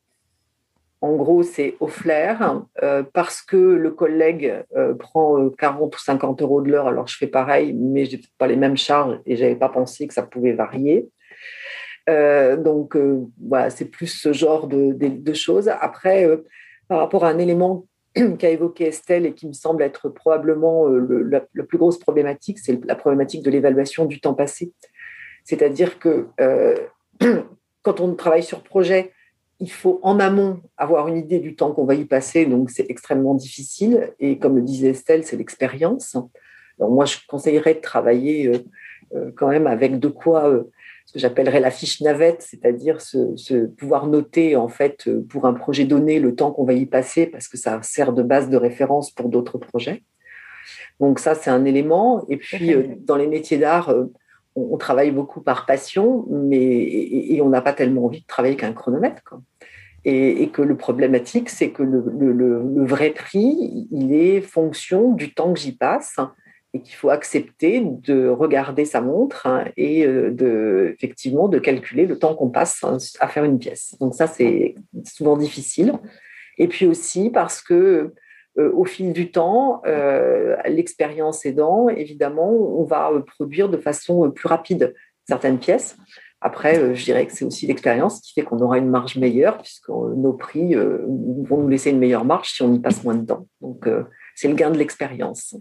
En gros, c'est au flair euh, parce que le collègue euh, prend 40 ou 50 euros de l'heure. Alors, je fais pareil, mais je n'ai pas les mêmes charges et je n'avais pas pensé que ça pouvait varier. donc, voilà, c'est plus ce genre de, choses. Après, par rapport à un élément qu'a évoqué Estelle et qui me semble être probablement la, plus grosse problématique, c'est la problématique de l'évaluation du temps passé. C'est-à-dire que quand on travaille sur projet, il faut en amont avoir une idée du temps qu'on va y passer, donc c'est extrêmement difficile. Et comme le disait Estelle, c'est l'expérience. Alors moi, je conseillerais de travailler euh, euh, quand même avec de quoi, euh, ce que j'appellerais la fiche navette, c'est-à-dire se, pouvoir noter en fait pour un projet donné le temps qu'on va y passer, parce que ça sert de base de référence pour d'autres projets. Donc ça, c'est un élément. Et puis, dans les métiers d'art, on, travaille beaucoup par passion, mais et, on n'a pas tellement envie de travailler qu'un chronomètre. Et, que le problématique, c'est que le, vrai prix, il est fonction du temps que j'y passe et qu'il faut accepter de regarder sa montre hein, et euh, de, effectivement de calculer le temps qu'on passe à faire une pièce. Donc ça, c'est souvent difficile. Et puis aussi parce que euh, au fil du temps, euh, l'expérience aidant, évidemment, on va produire de façon plus rapide certaines pièces. Après, je dirais que c'est aussi l'expérience qui fait qu'on aura une marge meilleure, puisque nos prix vont nous laisser une meilleure marge si on y passe moins de temps. Donc, c'est le gain de l'expérience.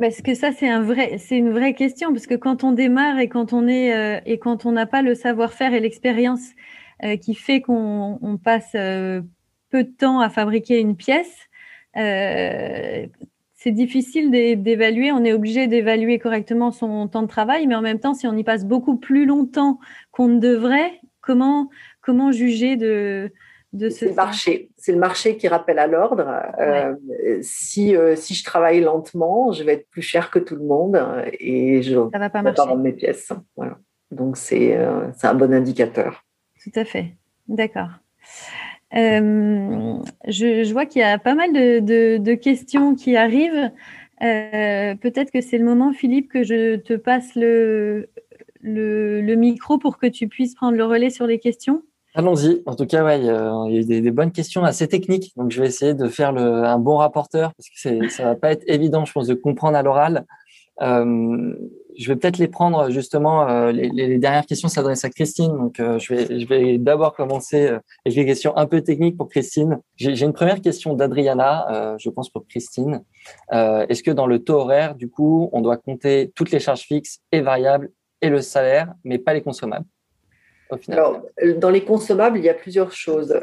Parce que ça, c'est un vrai, c'est une vraie question, parce que quand on démarre et quand on est et quand on n'a pas le savoir-faire et l'expérience qui fait qu'on passe peu de temps à fabriquer une pièce, euh, c'est difficile d'évaluer. On est obligé d'évaluer correctement son temps de travail, mais en même temps, si on y passe beaucoup plus longtemps qu'on ne devrait, comment, comment juger de, de ce marché C'est le marché qui rappelle à l'ordre. Euh, si, euh, si je travaille lentement, je vais être plus cher que tout le monde et je ne vais pas, pas vendre mes pièces. Donc, c'est un bon indicateur. Tout à fait. D'accord. Euh, je, vois qu'il y a pas mal de, questions qui arrivent. Euh, peut-être que c'est le moment, Philippe, que je te passe le, le, micro pour que tu puisses prendre le relais sur les questions. Allons-y. En tout cas, ouais, il y a eu des, bonnes questions assez techniques. Donc, je vais essayer de faire un bon rapporteur parce que ça va pas être évident, je pense, de comprendre à l'oral. Euh, je vais peut-être les prendre justement. Euh, les, dernières questions s'adressent à Christine, donc euh, je vais, d'abord commencer avec les questions un peu techniques pour Christine. J'ai une première question d'Adriana, je pense pour Christine. Est-ce que dans le taux horaire, du coup, on doit compter toutes les charges fixes et variables et le salaire, mais pas les consommables Alors, dans les consommables, il y a plusieurs choses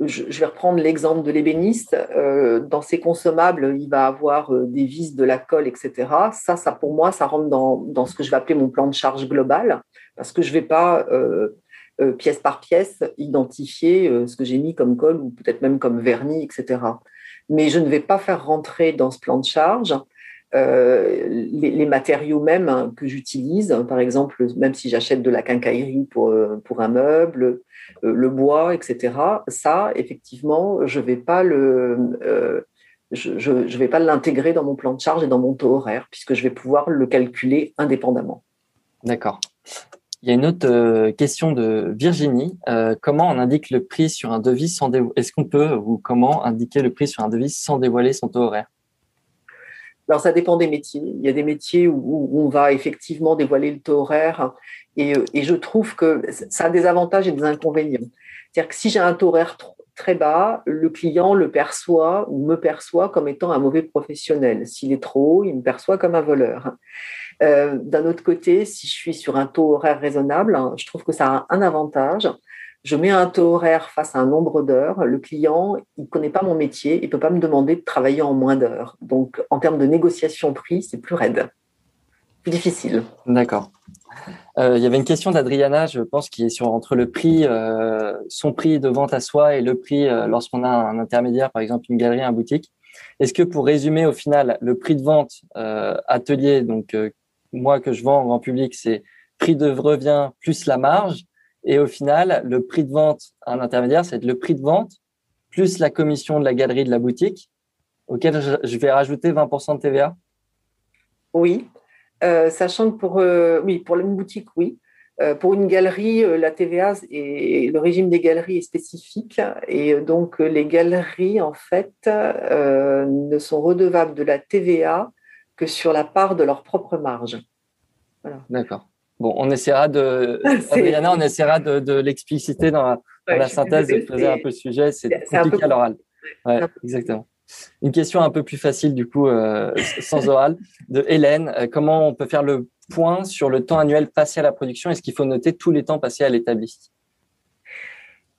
je, vais reprendre l'exemple de l'ébéniste. Euh, dans ses consommables, il va avoir euh, des vis, de la colle, etc. Ça, ça pour moi, ça rentre dans, ce que je vais appeler mon plan de charge global, parce que je ne vais pas euh, pièce par pièce identifier ce que j'ai mis comme colle ou peut-être même comme vernis, etc. Mais je ne vais pas faire rentrer dans ce plan de charge les, matériaux même que j'utilise, par exemple, même si j'achète de la quincaillerie pour, un meuble, le bois, etc. Ça, effectivement, je ne vais pas le, euh, vais pas l'intégrer dans mon plan de charge et dans mon taux horaire, puisque je vais pouvoir le calculer indépendamment. D'accord. Il y a une autre euh, question de Virginie. comment on indique le prix sur un devis sans dévoiler Est-ce qu'on peut ou comment indiquer le prix sur un devis sans dévoiler son taux horaire? Alors, ça dépend des métiers. Il y a des métiers où, on va effectivement dévoiler le taux horaire euh, et, je trouve que ça a des avantages et des inconvénients. C'est-à-dire que si j'ai un taux horaire très bas, le client le perçoit ou me perçoit comme étant un mauvais professionnel. S'il est trop haut, il me perçoit comme un voleur. Euh, d'un autre côté, si je suis sur un taux horaire raisonnable, hein, je trouve que ça a un avantage. Je mets un taux horaire face à un nombre d'heures. Le client, il ne connaît pas mon métier, il ne peut pas me demander de travailler en moins d'heures. Donc, en termes de négociation prix, c'est plus raide, difficile. D'accord. Euh, il y avait une question d'Adriana, je pense, qui est sur entre le prix, euh, son prix de vente à soi et le prix euh, lorsqu'on a un intermédiaire, par exemple une galerie, un boutique. Est-ce que pour résumer au final, le prix de vente atelier, donc moi que je vends en public, c'est prix de revient plus la marge, et au final, le prix de vente à un intermédiaire, c'est le prix de vente plus la commission de la galerie de la boutique, auquel je vais rajouter 20% de TVA. Oui, sachant que pour, euh, oui, pour une boutique, oui. pour une galerie, la TVA et le régime des galeries est spécifique et donc les galeries en fait ne sont redevables de la TVA que sur la part de leur propre marge. D'accord. Bon, on essaiera de, Adriana, on essaiera de, l'expliciter dans la, synthèse, de poser un peu le sujet. C'est compliqué à l'oral. Ouais, exactement. Une question un peu plus facile du coup, euh, sans oral, de Hélène. Euh, comment on peut faire le point sur le temps annuel passé à la production? Est-ce qu'il faut noter tous les temps passés à l'établi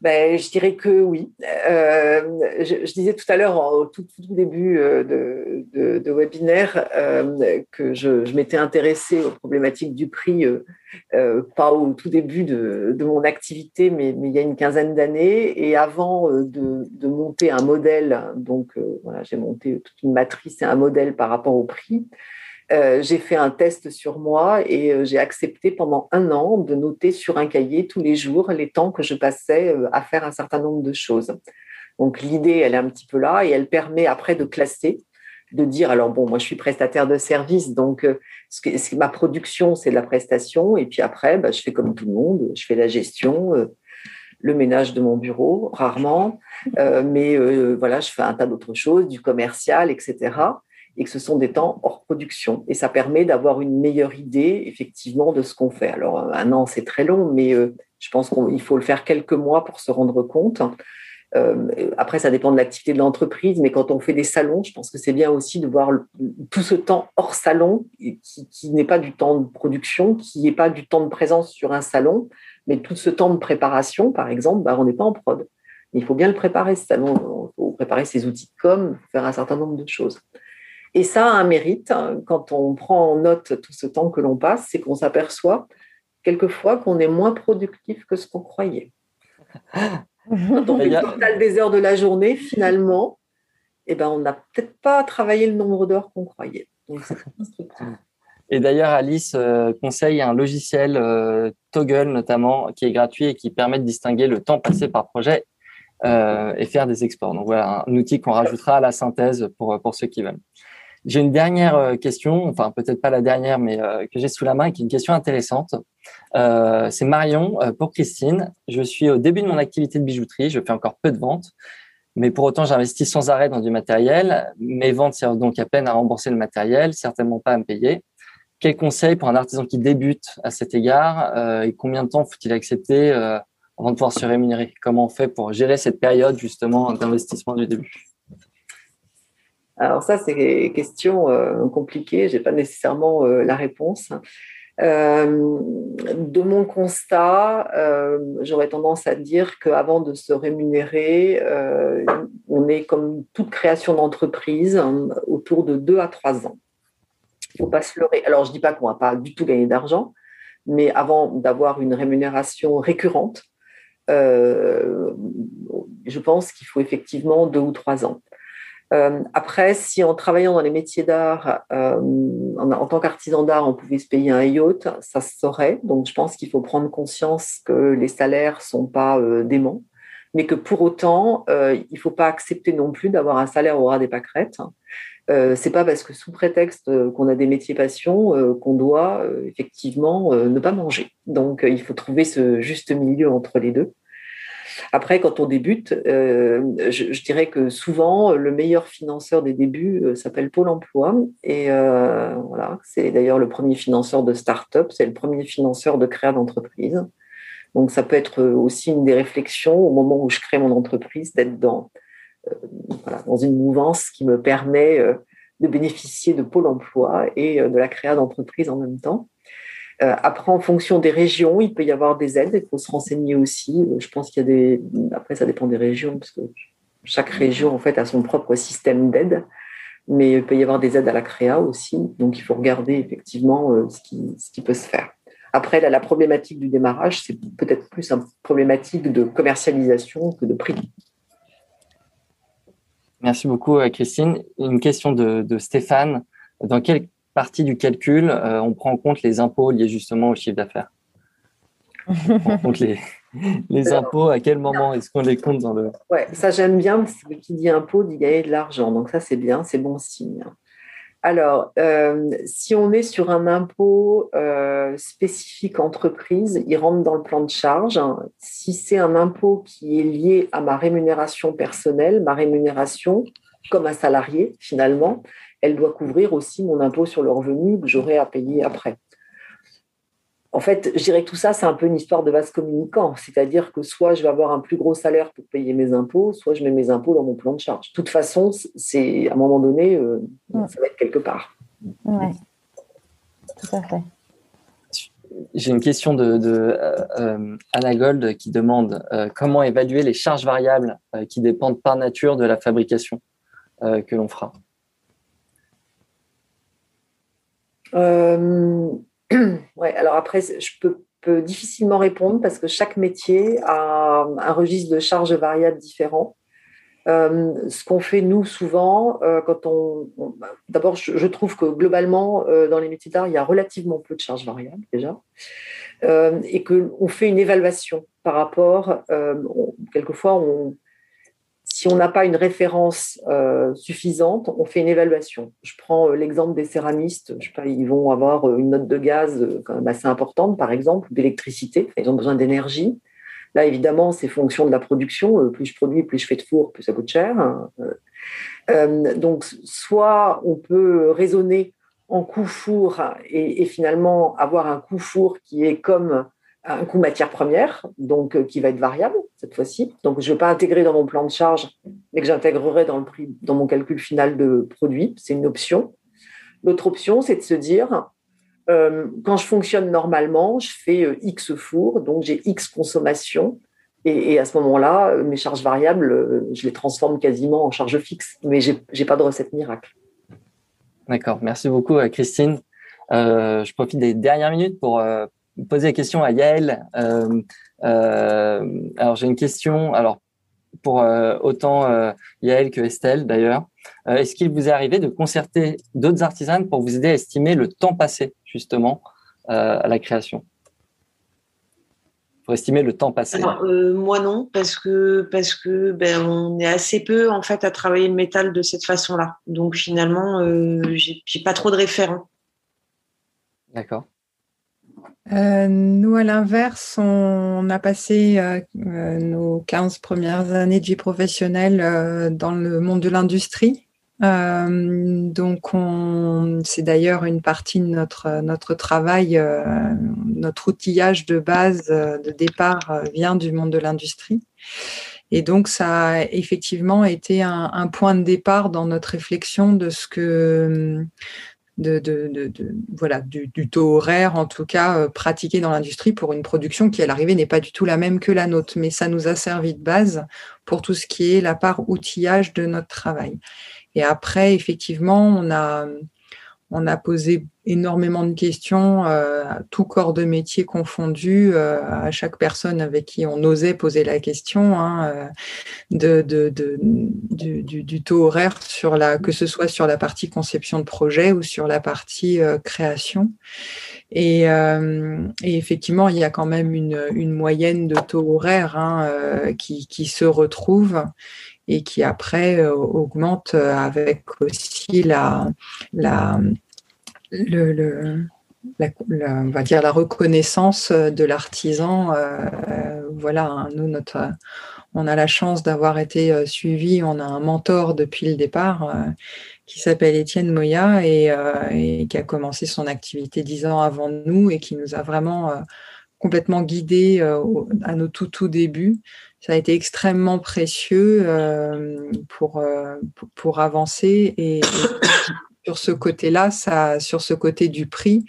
ben, je dirais que oui. Euh, je, disais tout à l'heure, au tout, début euh, de, webinaire, euh, que je, je m'étais intéressée aux problématiques du prix, pas au tout début de, mon activité, mais, mais, il y a une quinzaine d'années. Et avant de, monter un modèle, donc voilà, j'ai monté toute une matrice et un modèle par rapport au prix. Euh, j'ai fait un test sur moi et euh, j'ai accepté pendant un an de noter sur un cahier tous les jours les temps que je passais euh, à faire un certain nombre de choses. Donc l'idée, elle est un petit peu là et elle permet après de classer, de dire alors bon, moi je suis prestataire de service, donc ce ma production c'est de la prestation et puis après bah, je fais comme tout le monde, je fais la gestion. le ménage de mon bureau, rarement, mais voilà, je fais un tas d'autres choses, du commercial, etc et que ce sont des temps hors production. Et ça permet d'avoir une meilleure idée, effectivement, de ce qu'on fait. Alors, un an, c'est très long, mais euh, je pense qu'il faut le faire quelques mois pour se rendre compte. Euh, après, ça dépend de l'activité de l'entreprise, mais quand on fait des salons, je pense que c'est bien aussi de voir tout ce temps hors salon, qui, n'est pas du temps de production, qui n'est pas du temps de présence sur un salon, mais tout ce temps de préparation, par exemple, bah, on n'est pas en prod. Il faut bien le préparer, ce salon. Il faut préparer ses outils de com, faire un certain nombre de choses. Et ça a un mérite, hein, quand on prend en note tout ce temps que l'on passe, c'est qu'on s'aperçoit quelquefois qu'on est moins productif que ce qu'on croyait. Quand on fait le total des heures de la journée, finalement, eh ben, on n'a peut-être pas travaillé le nombre d'heures qu'on croyait. et d'ailleurs, Alice euh, conseille un logiciel euh, Toggle notamment, qui est gratuit et qui permet de distinguer le temps passé par projet euh, et faire des exports. Donc voilà, un outil qu'on rajoutera à la synthèse pour, pour ceux qui veulent. J'ai une dernière euh, question, enfin peut-être pas la dernière, mais euh, que j'ai sous la main, qui est une question intéressante. Euh, c'est Marion pour Christine. Je suis au début de mon activité de bijouterie, je fais encore peu de ventes, mais pour autant j'investis sans arrêt dans du matériel. Mes ventes servent donc à peine à rembourser le matériel, certainement pas à me payer. Quel conseil pour un artisan qui débute à cet égard et combien de temps faut-il accepter avant de pouvoir se rémunérer? Comment on fait pour gérer cette période justement d'investissement du début? Alors ça, c'est une question euh, compliquée, je n'ai pas nécessairement euh, la réponse. Euh, de mon constat, j'aurais tendance à dire qu'avant de se rémunérer, on est comme toute création d'entreprise autour de deux à trois ans. Il ne faut pas se leurrer. Alors, je ne dis pas qu'on ne va pas du tout gagner d'argent, mais avant d'avoir une rémunération récurrente, je pense qu'il faut effectivement deux ou trois ans. Euh, après, si en travaillant dans les métiers d'art, euh, en, tant qu'artisan d'art, on pouvait se payer un yacht, ça se saurait. Donc, je pense qu'il faut prendre conscience que les salaires sont pas euh, déments, mais que pour autant, il ne faut pas accepter non plus d'avoir un salaire au ras des pâquerettes. Euh, c'est pas parce que sous prétexte qu'on a des métiers passion qu'on doit effectivement ne pas manger. Donc, il faut trouver ce juste milieu entre les deux. Après, quand on débute, euh, je, dirais que souvent, le meilleur financeur des débuts euh, s'appelle Pôle emploi. Et euh, voilà, c'est d'ailleurs le premier financeur de start-up, c'est le premier financeur de créa d'entreprise. Donc, ça peut être aussi une des réflexions au moment où je crée mon entreprise, d'être dans, dans une mouvance qui me permet de bénéficier de Pôle emploi et de la créa d'entreprise en même temps. Euh, après, en fonction des régions, il peut y avoir des aides. Il faut se renseigner aussi. Je pense qu'il y a des. Après, ça dépend des régions, parce que chaque région, en fait, a son propre système d'aide. Mais il peut y avoir des aides à la créa aussi. Donc, il faut regarder effectivement euh, ce qui, peut se faire. Après, la problématique du démarrage, c'est peut-être plus une problématique de commercialisation que de prix. Merci beaucoup, euh, Christine. Une question de, de Stéphane. Dans quel partie du calcul, euh, on prend en compte les impôts liés justement au chiffre d'affaires. on prend en compte les, les impôts, à quel moment est-ce qu'on les compte dans le... Ouais, ça j'aime bien, parce que qui dit impôt dit gagner de l'argent. Donc ça c'est bien, c'est bon signe. Alors, euh, si on est sur un impôt euh, spécifique entreprise, il rentre dans le plan de charge. Si c'est un impôt qui est lié à ma rémunération personnelle, ma rémunération comme un salarié, finalement, elle doit couvrir aussi mon impôt sur le revenu que j'aurai à payer après en fait, je dirais que tout ça, c'est un peu une histoire de vase communicant. C'est-à-dire que soit je vais avoir un plus gros salaire pour payer mes impôts, soit je mets mes impôts dans mon plan de charge. De toute façon, c'est à un moment donné, euh, ça va être quelque part. Oui, tout à fait. J'ai une question de, euh, euh, Anna Gold qui demande comment évaluer les charges variables qui dépendent par nature de la fabrication que l'on fera? ouais, alors après, je peux, difficilement répondre parce que chaque métier a un registre de charges variables différent. Euh, ce qu'on fait nous souvent, euh, quand on, d'abord, je, trouve que globalement, euh, dans les métiers d'art, il y a relativement peu de charges variables déjà, et qu'on fait une évaluation par rapport. quelquefois, on, si on n'a pas une référence euh, suffisante, on fait une évaluation. Je prends euh, l'exemple des céramistes. Je sais pas, ils vont avoir euh, une note de gaz assez importante, par exemple, d'électricité. Ils ont besoin d'énergie. Là, évidemment, c'est fonction de la production. Plus je produis, plus je fais de four, plus ça coûte cher. donc, soit on peut raisonner en coût four et, et, finalement avoir un coût four qui est comme un coût matière première, donc euh, qui va être variable cette fois-ci. Donc je ne vais pas intégrer dans mon plan de charge, mais que j'intégrerai dans dans mon calcul final de produit. C'est une option. L'autre option, c'est de se dire, euh, quand je fonctionne normalement, je fais euh, X four, donc j'ai X consommation. Et, à ce moment-là, mes charges variables, je les transforme quasiment en charges fixes. Mais je n'ai pas de recette miracle. D'accord. Merci beaucoup, Christine. je profite des dernières minutes pour, poser la question à Yael. Euh, euh, alors j'ai une question. Alors pour euh, autant Yael que Estelle d'ailleurs. Est-ce qu'il vous est arrivé de concerter d'autres artisans pour vous aider à estimer le temps passé justement à la création? Pour estimer le temps passé Moi non, parce que parce que ben, on est assez peu en fait à travailler le métal de cette façon-là. Donc finalement, euh, j'ai pas trop de référents. D'accord. Euh, nous, à l'inverse, on, a passé euh, euh, nos 15 premières années de vie professionnelle dans le monde de l'industrie. donc, c'est d'ailleurs une partie de notre, notre travail, notre outillage de base de départ vient du monde de l'industrie. Et donc, ça a effectivement été un, un, point de départ dans notre réflexion de ce que de, voilà, du, taux horaire, en tout cas, euh, pratiqué dans l'industrie pour une production qui, à l'arrivée, n'est pas du tout la même que la nôtre. Mais ça nous a servi de base pour tout ce qui est la part outillage de notre travail. Et après, effectivement, on a, on a posé énormément de questions, euh, tout corps de métier confondu, euh, à chaque personne avec qui on osait poser la question hein, euh, du, taux horaire, sur la, que ce soit sur la partie conception de projet ou sur la partie création. Et, effectivement, il y a quand même une, moyenne de taux horaire hein, qui, se retrouve et qui après augmente avec aussi la le, la, on va dire la reconnaissance de l'artisan. Euh, voilà, nous, notre, on a la chance d'avoir été euh, suivis. On a un mentor depuis le départ euh, qui s'appelle Étienne Moya et, qui a commencé son activité dix ans avant nous et qui nous a vraiment complètement guidés à nos tout tout débuts. Ça a été extrêmement précieux pour, pour, avancer et sur ce côté-là, sur ce côté du prix,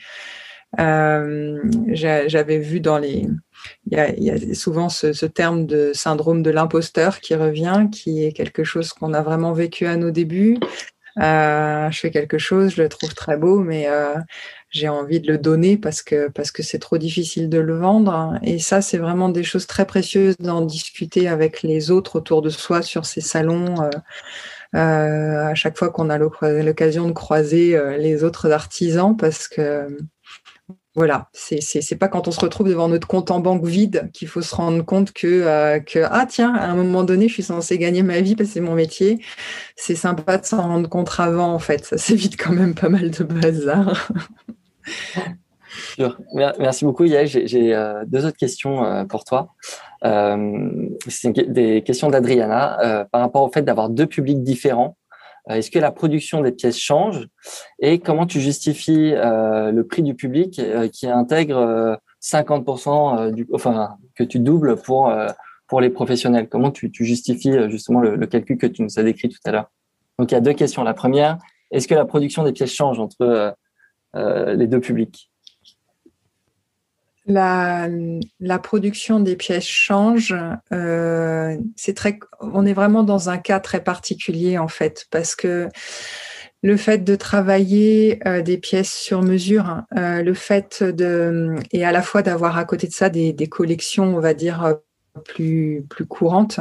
euh, j'avais vu dans les, il y a, souvent ce, terme de syndrome de l'imposteur qui revient, qui est quelque chose qu'on a vraiment vécu à nos débuts. Euh, je fais quelque chose, je le trouve très beau, mais euh, j'ai envie de le donner parce que c'est trop difficile de le vendre. Et ça, c'est vraiment des choses très précieuses d'en discuter avec les autres autour de soi sur ces salons. À chaque fois qu'on a l'occasion de croiser euh, les autres artisans parce que voilà, c'est pas quand on se retrouve devant notre compte en banque vide qu'il faut se rendre compte que euh, que ah tiens à un moment donné je suis censée gagner ma vie parce que c'est mon métier. C'est sympa de s'en rendre compte avant en fait, ça s'évite quand même pas mal de bazar. Merci beaucoup Yael. J'ai euh, deux autres questions euh, pour toi. c'est des questions d'Adriana par rapport au fait d'avoir deux publics différents euh, est-ce que la production des pièces change et comment tu justifies euh, le prix du public euh, qui intègre 50% du, enfin que tu doubles pour pour les professionnels? Comment tu, justifies justement le, calcul que tu nous as décrit tout à l'heure? Donc il y a deux questions. La première, est-ce que la production des pièces change entre les deux publics? La, production des pièces change. Euh, c'est très, on est vraiment dans un cas très particulier en fait, parce que le fait de travailler euh, des pièces sur mesure, euh, le fait de et à la fois d'avoir à côté de ça des collections, on va dire plus, plus courante.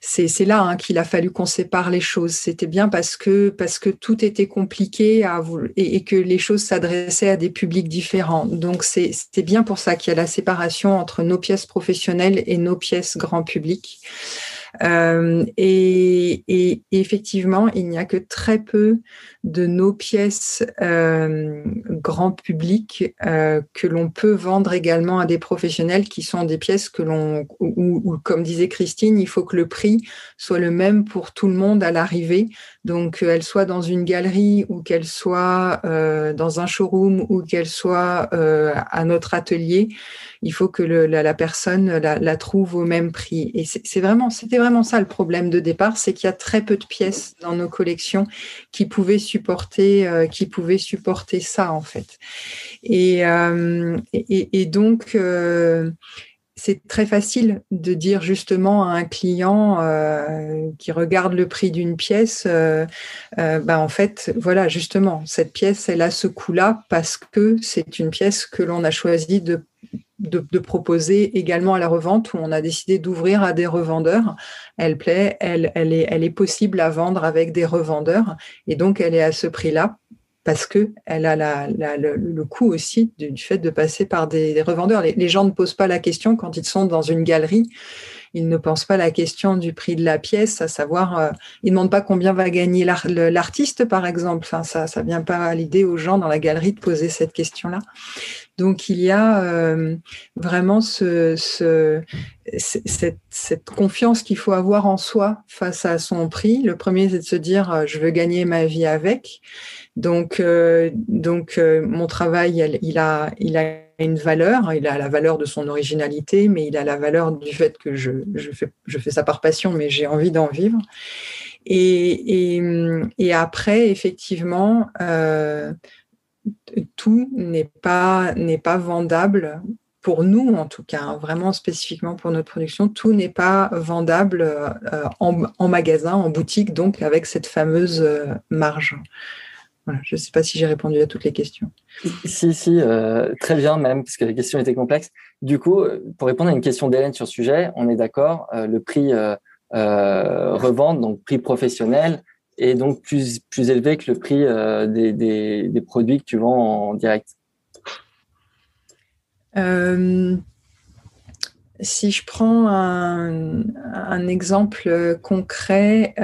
C'est là hein, qu'il a fallu qu'on sépare les choses. C'était bien parce que, parce que tout était compliqué à, et, et que les choses s'adressaient à des publics différents. Donc c'était bien pour ça qu'il y a la séparation entre nos pièces professionnelles et nos pièces grand public. Euh, et, effectivement, il n'y a que très peu de nos pièces euh, grand public euh, que l'on peut vendre également à des professionnels qui sont des pièces que l'on, comme disait Christine, il faut que le prix soit le même pour tout le monde à l'arrivée. Donc, qu'elle soit dans une galerie ou qu'elle soit euh, dans un showroom ou qu'elle soit euh, à notre atelier, il faut que la, personne la, trouve au même prix. Et c'est vraiment, c'était vraiment ça le problème de départ, c'est qu'il y a très peu de pièces dans nos collections qui pouvaient supporter, euh, qui pouvaient supporter ça en fait. Et, euh, donc euh, c'est très facile de dire justement à un client euh, qui regarde le prix d'une pièce, euh, euh, bah en fait, voilà, justement, cette pièce, elle a ce coût-là parce que c'est une pièce que l'on a choisi de proposer également à la revente où on a décidé d'ouvrir à des revendeurs. Elle plaît, elle, est, elle est possible à vendre avec des revendeurs et donc elle est à ce prix-là parce que elle a le, coût aussi du, fait de passer par des, revendeurs. Les, gens ne posent pas la question quand ils sont dans une galerie ils ne pensent pas la question du prix de la pièce, à savoir, euh, ils ne demandent pas combien va gagner l'artiste, par exemple. Ça, ça vient pas à l'idée aux gens dans la galerie de poser cette question-là. Donc, il y a euh, vraiment ce, ce, cette, confiance qu'il faut avoir en soi face à son prix. Le premier, c'est de se dire, euh, je veux gagner ma vie avec. Donc, euh, donc mon travail, il a, il a une valeur, il a la valeur de son originalité, mais il a la valeur du fait que je, je, fais, ça par passion, mais j'ai envie d'en vivre. Et, et, après, effectivement, tout n'est pas, n'est pas vendable pour nous en tout cas, hein, vraiment spécifiquement pour notre production, tout n'est pas vendable euh, en, en, magasin, en boutique, donc avec cette fameuse marge je ne sais pas si j'ai répondu à toutes les questions. Si, si, euh, très bien même, parce que les questions étaient complexes. Du coup, pour répondre à une question d'Hélène sur ce sujet, on est d'accord, euh, le prix euh, revente, donc prix professionnel, est donc plus, plus élevé que le prix des, des, produits que tu vends en direct. si je prends un, exemple concret,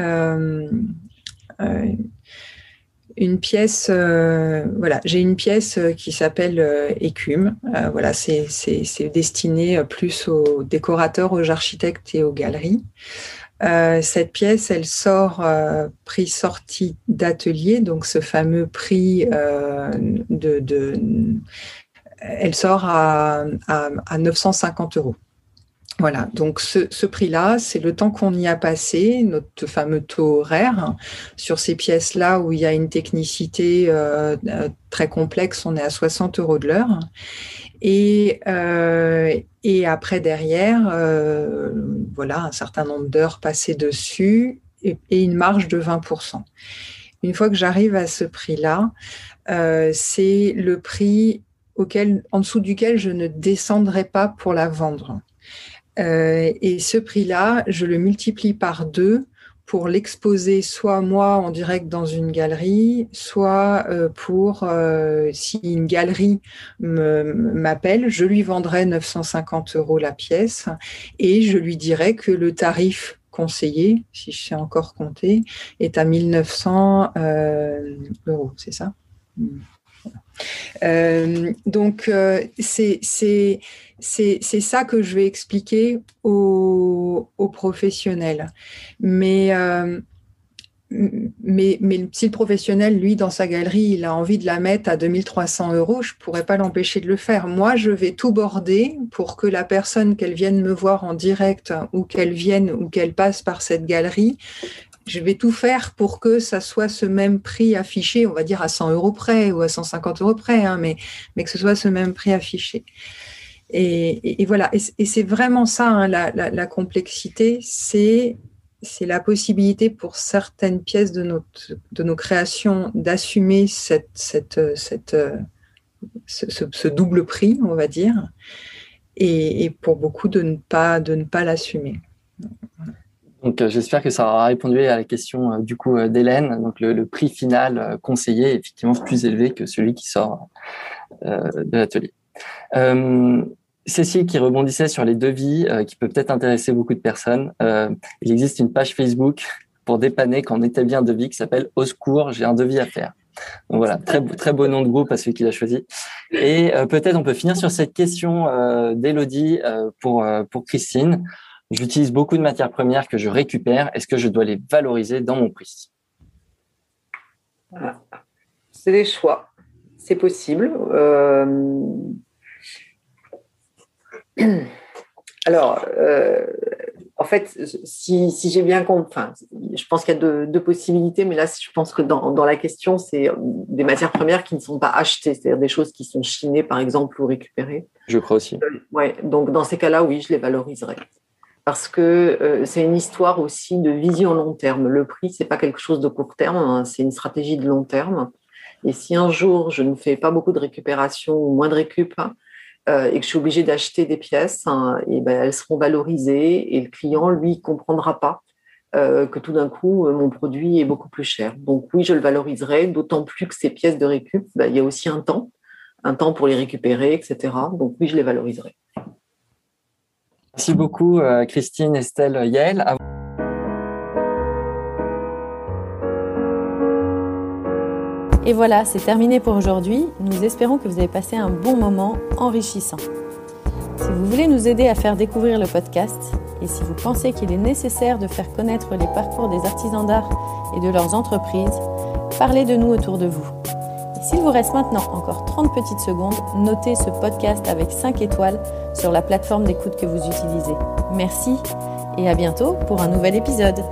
une pièce, euh, voilà, j'ai une pièce euh, qui s'appelle euh, Écume. voilà, c'est destiné plus aux décorateurs, aux architectes et aux galeries. Cette pièce, elle sort prix sortie d'atelier, donc ce fameux prix de, de, elle sort à, à, à 950 euros. Voilà, donc ce, prix-là, c'est le temps qu'on y a passé, notre fameux taux horaire. Sur ces pièces-là où il y a une technicité euh, euh, très complexe, on est à 60 euros de l'heure. Et, euh, après, derrière, voilà, un certain nombre d'heures passées dessus et, et, une marge de 20%. Une fois que j'arrive à ce prix-là, c'est le prix auquel, en dessous duquel je ne descendrai pas pour la vendre. Euh, et ce prix-là, je le multiplie par deux pour l'exposer soit moi en direct dans une galerie, soit euh, pour euh, si une galerie m'appelle, je lui vendrai 950 euros la pièce et je lui dirai que le tarif conseillé, si je sais encore compter, est à 1900 euh, euros, c'est ça? Donc, c'est c'est ça que je vais expliquer aux, professionnels. Mais, euh, mais, mais, si le professionnel, lui, dans sa galerie, il a envie de la mettre à 2300 euros, je ne pourrais pas l'empêcher de le faire. Moi, je vais tout border pour que la personne, qu'elle vienne me voir en direct ou qu'elle vienne ou qu'elle passe par cette galerie, je vais tout faire pour que ça soit ce même prix affiché, on va dire à 100 euros près ou à 150 euros près, hein, mais, mais que ce soit ce même prix affiché. Et, voilà, et, c'est vraiment ça, hein, la, complexité, c'est la possibilité pour certaines pièces de, notre, de nos créations d'assumer cette, cette, cette, ce, double prix, on va dire, et, pour beaucoup de ne pas, de ne pas l'assumer. Donc, euh, j'espère que ça aura répondu à la question euh, du coup euh, d'Hélène. Donc, le, prix final conseillé est effectivement plus élevé que celui qui sort de l'atelier. Cécile qui rebondissait sur les devis, euh, qui peut peut-être intéresser beaucoup de personnes. Euh, il existe une page Facebook pour dépanner quand on établit un devis qui s'appelle Au secours, j'ai un devis à faire. Donc voilà, très, très beau nom de groupe à celui qui l'a choisi. Et euh, peut-être on peut finir sur cette question d'Elodie pour, pour Christine. J'utilise beaucoup de matières premières que je récupère. Est-ce que je dois les valoriser dans mon prix? C'est des choix. C'est possible. Alors, euh, en fait, si, j'ai bien compris, je pense qu'il y a deux, possibilités, mais là, je pense que dans, la question, c'est des matières premières qui ne sont pas achetées, c'est-à-dire des choses qui sont chinées, par exemple, ou récupérées. Je crois aussi. Euh, ouais, donc dans ces cas-là, oui, je les valoriserai. Parce que euh, c'est une histoire aussi de vision long terme. Le prix, c'est pas quelque chose de court terme, hein, c'est une stratégie de long terme. Et si un jour je ne fais pas beaucoup de récupération ou moins de récup, euh, et que je suis obligée d'acheter des pièces, hein, et ben, elles seront valorisées et le client, lui, comprendra pas euh, que tout d'un coup, euh, mon produit est beaucoup plus cher. Donc oui, je le valoriserai, d'autant plus que ces pièces de récup, ben, il y a aussi un temps, un temps pour les récupérer, etc. Donc oui, je les valoriserai. Merci beaucoup, Christine, Estelle, Yael. Et voilà, c'est terminé pour aujourd'hui. Nous espérons que vous avez passé un bon moment enrichissant. Si vous voulez nous aider à faire découvrir le podcast et si vous pensez qu'il est nécessaire de faire connaître les parcours des artisans d'art et de leurs entreprises, parlez de nous autour de vous. S'il vous reste maintenant encore 30 petites secondes, notez ce podcast avec 5 étoiles sur la plateforme d'écoute que vous utilisez. Merci et à bientôt pour un nouvel épisode.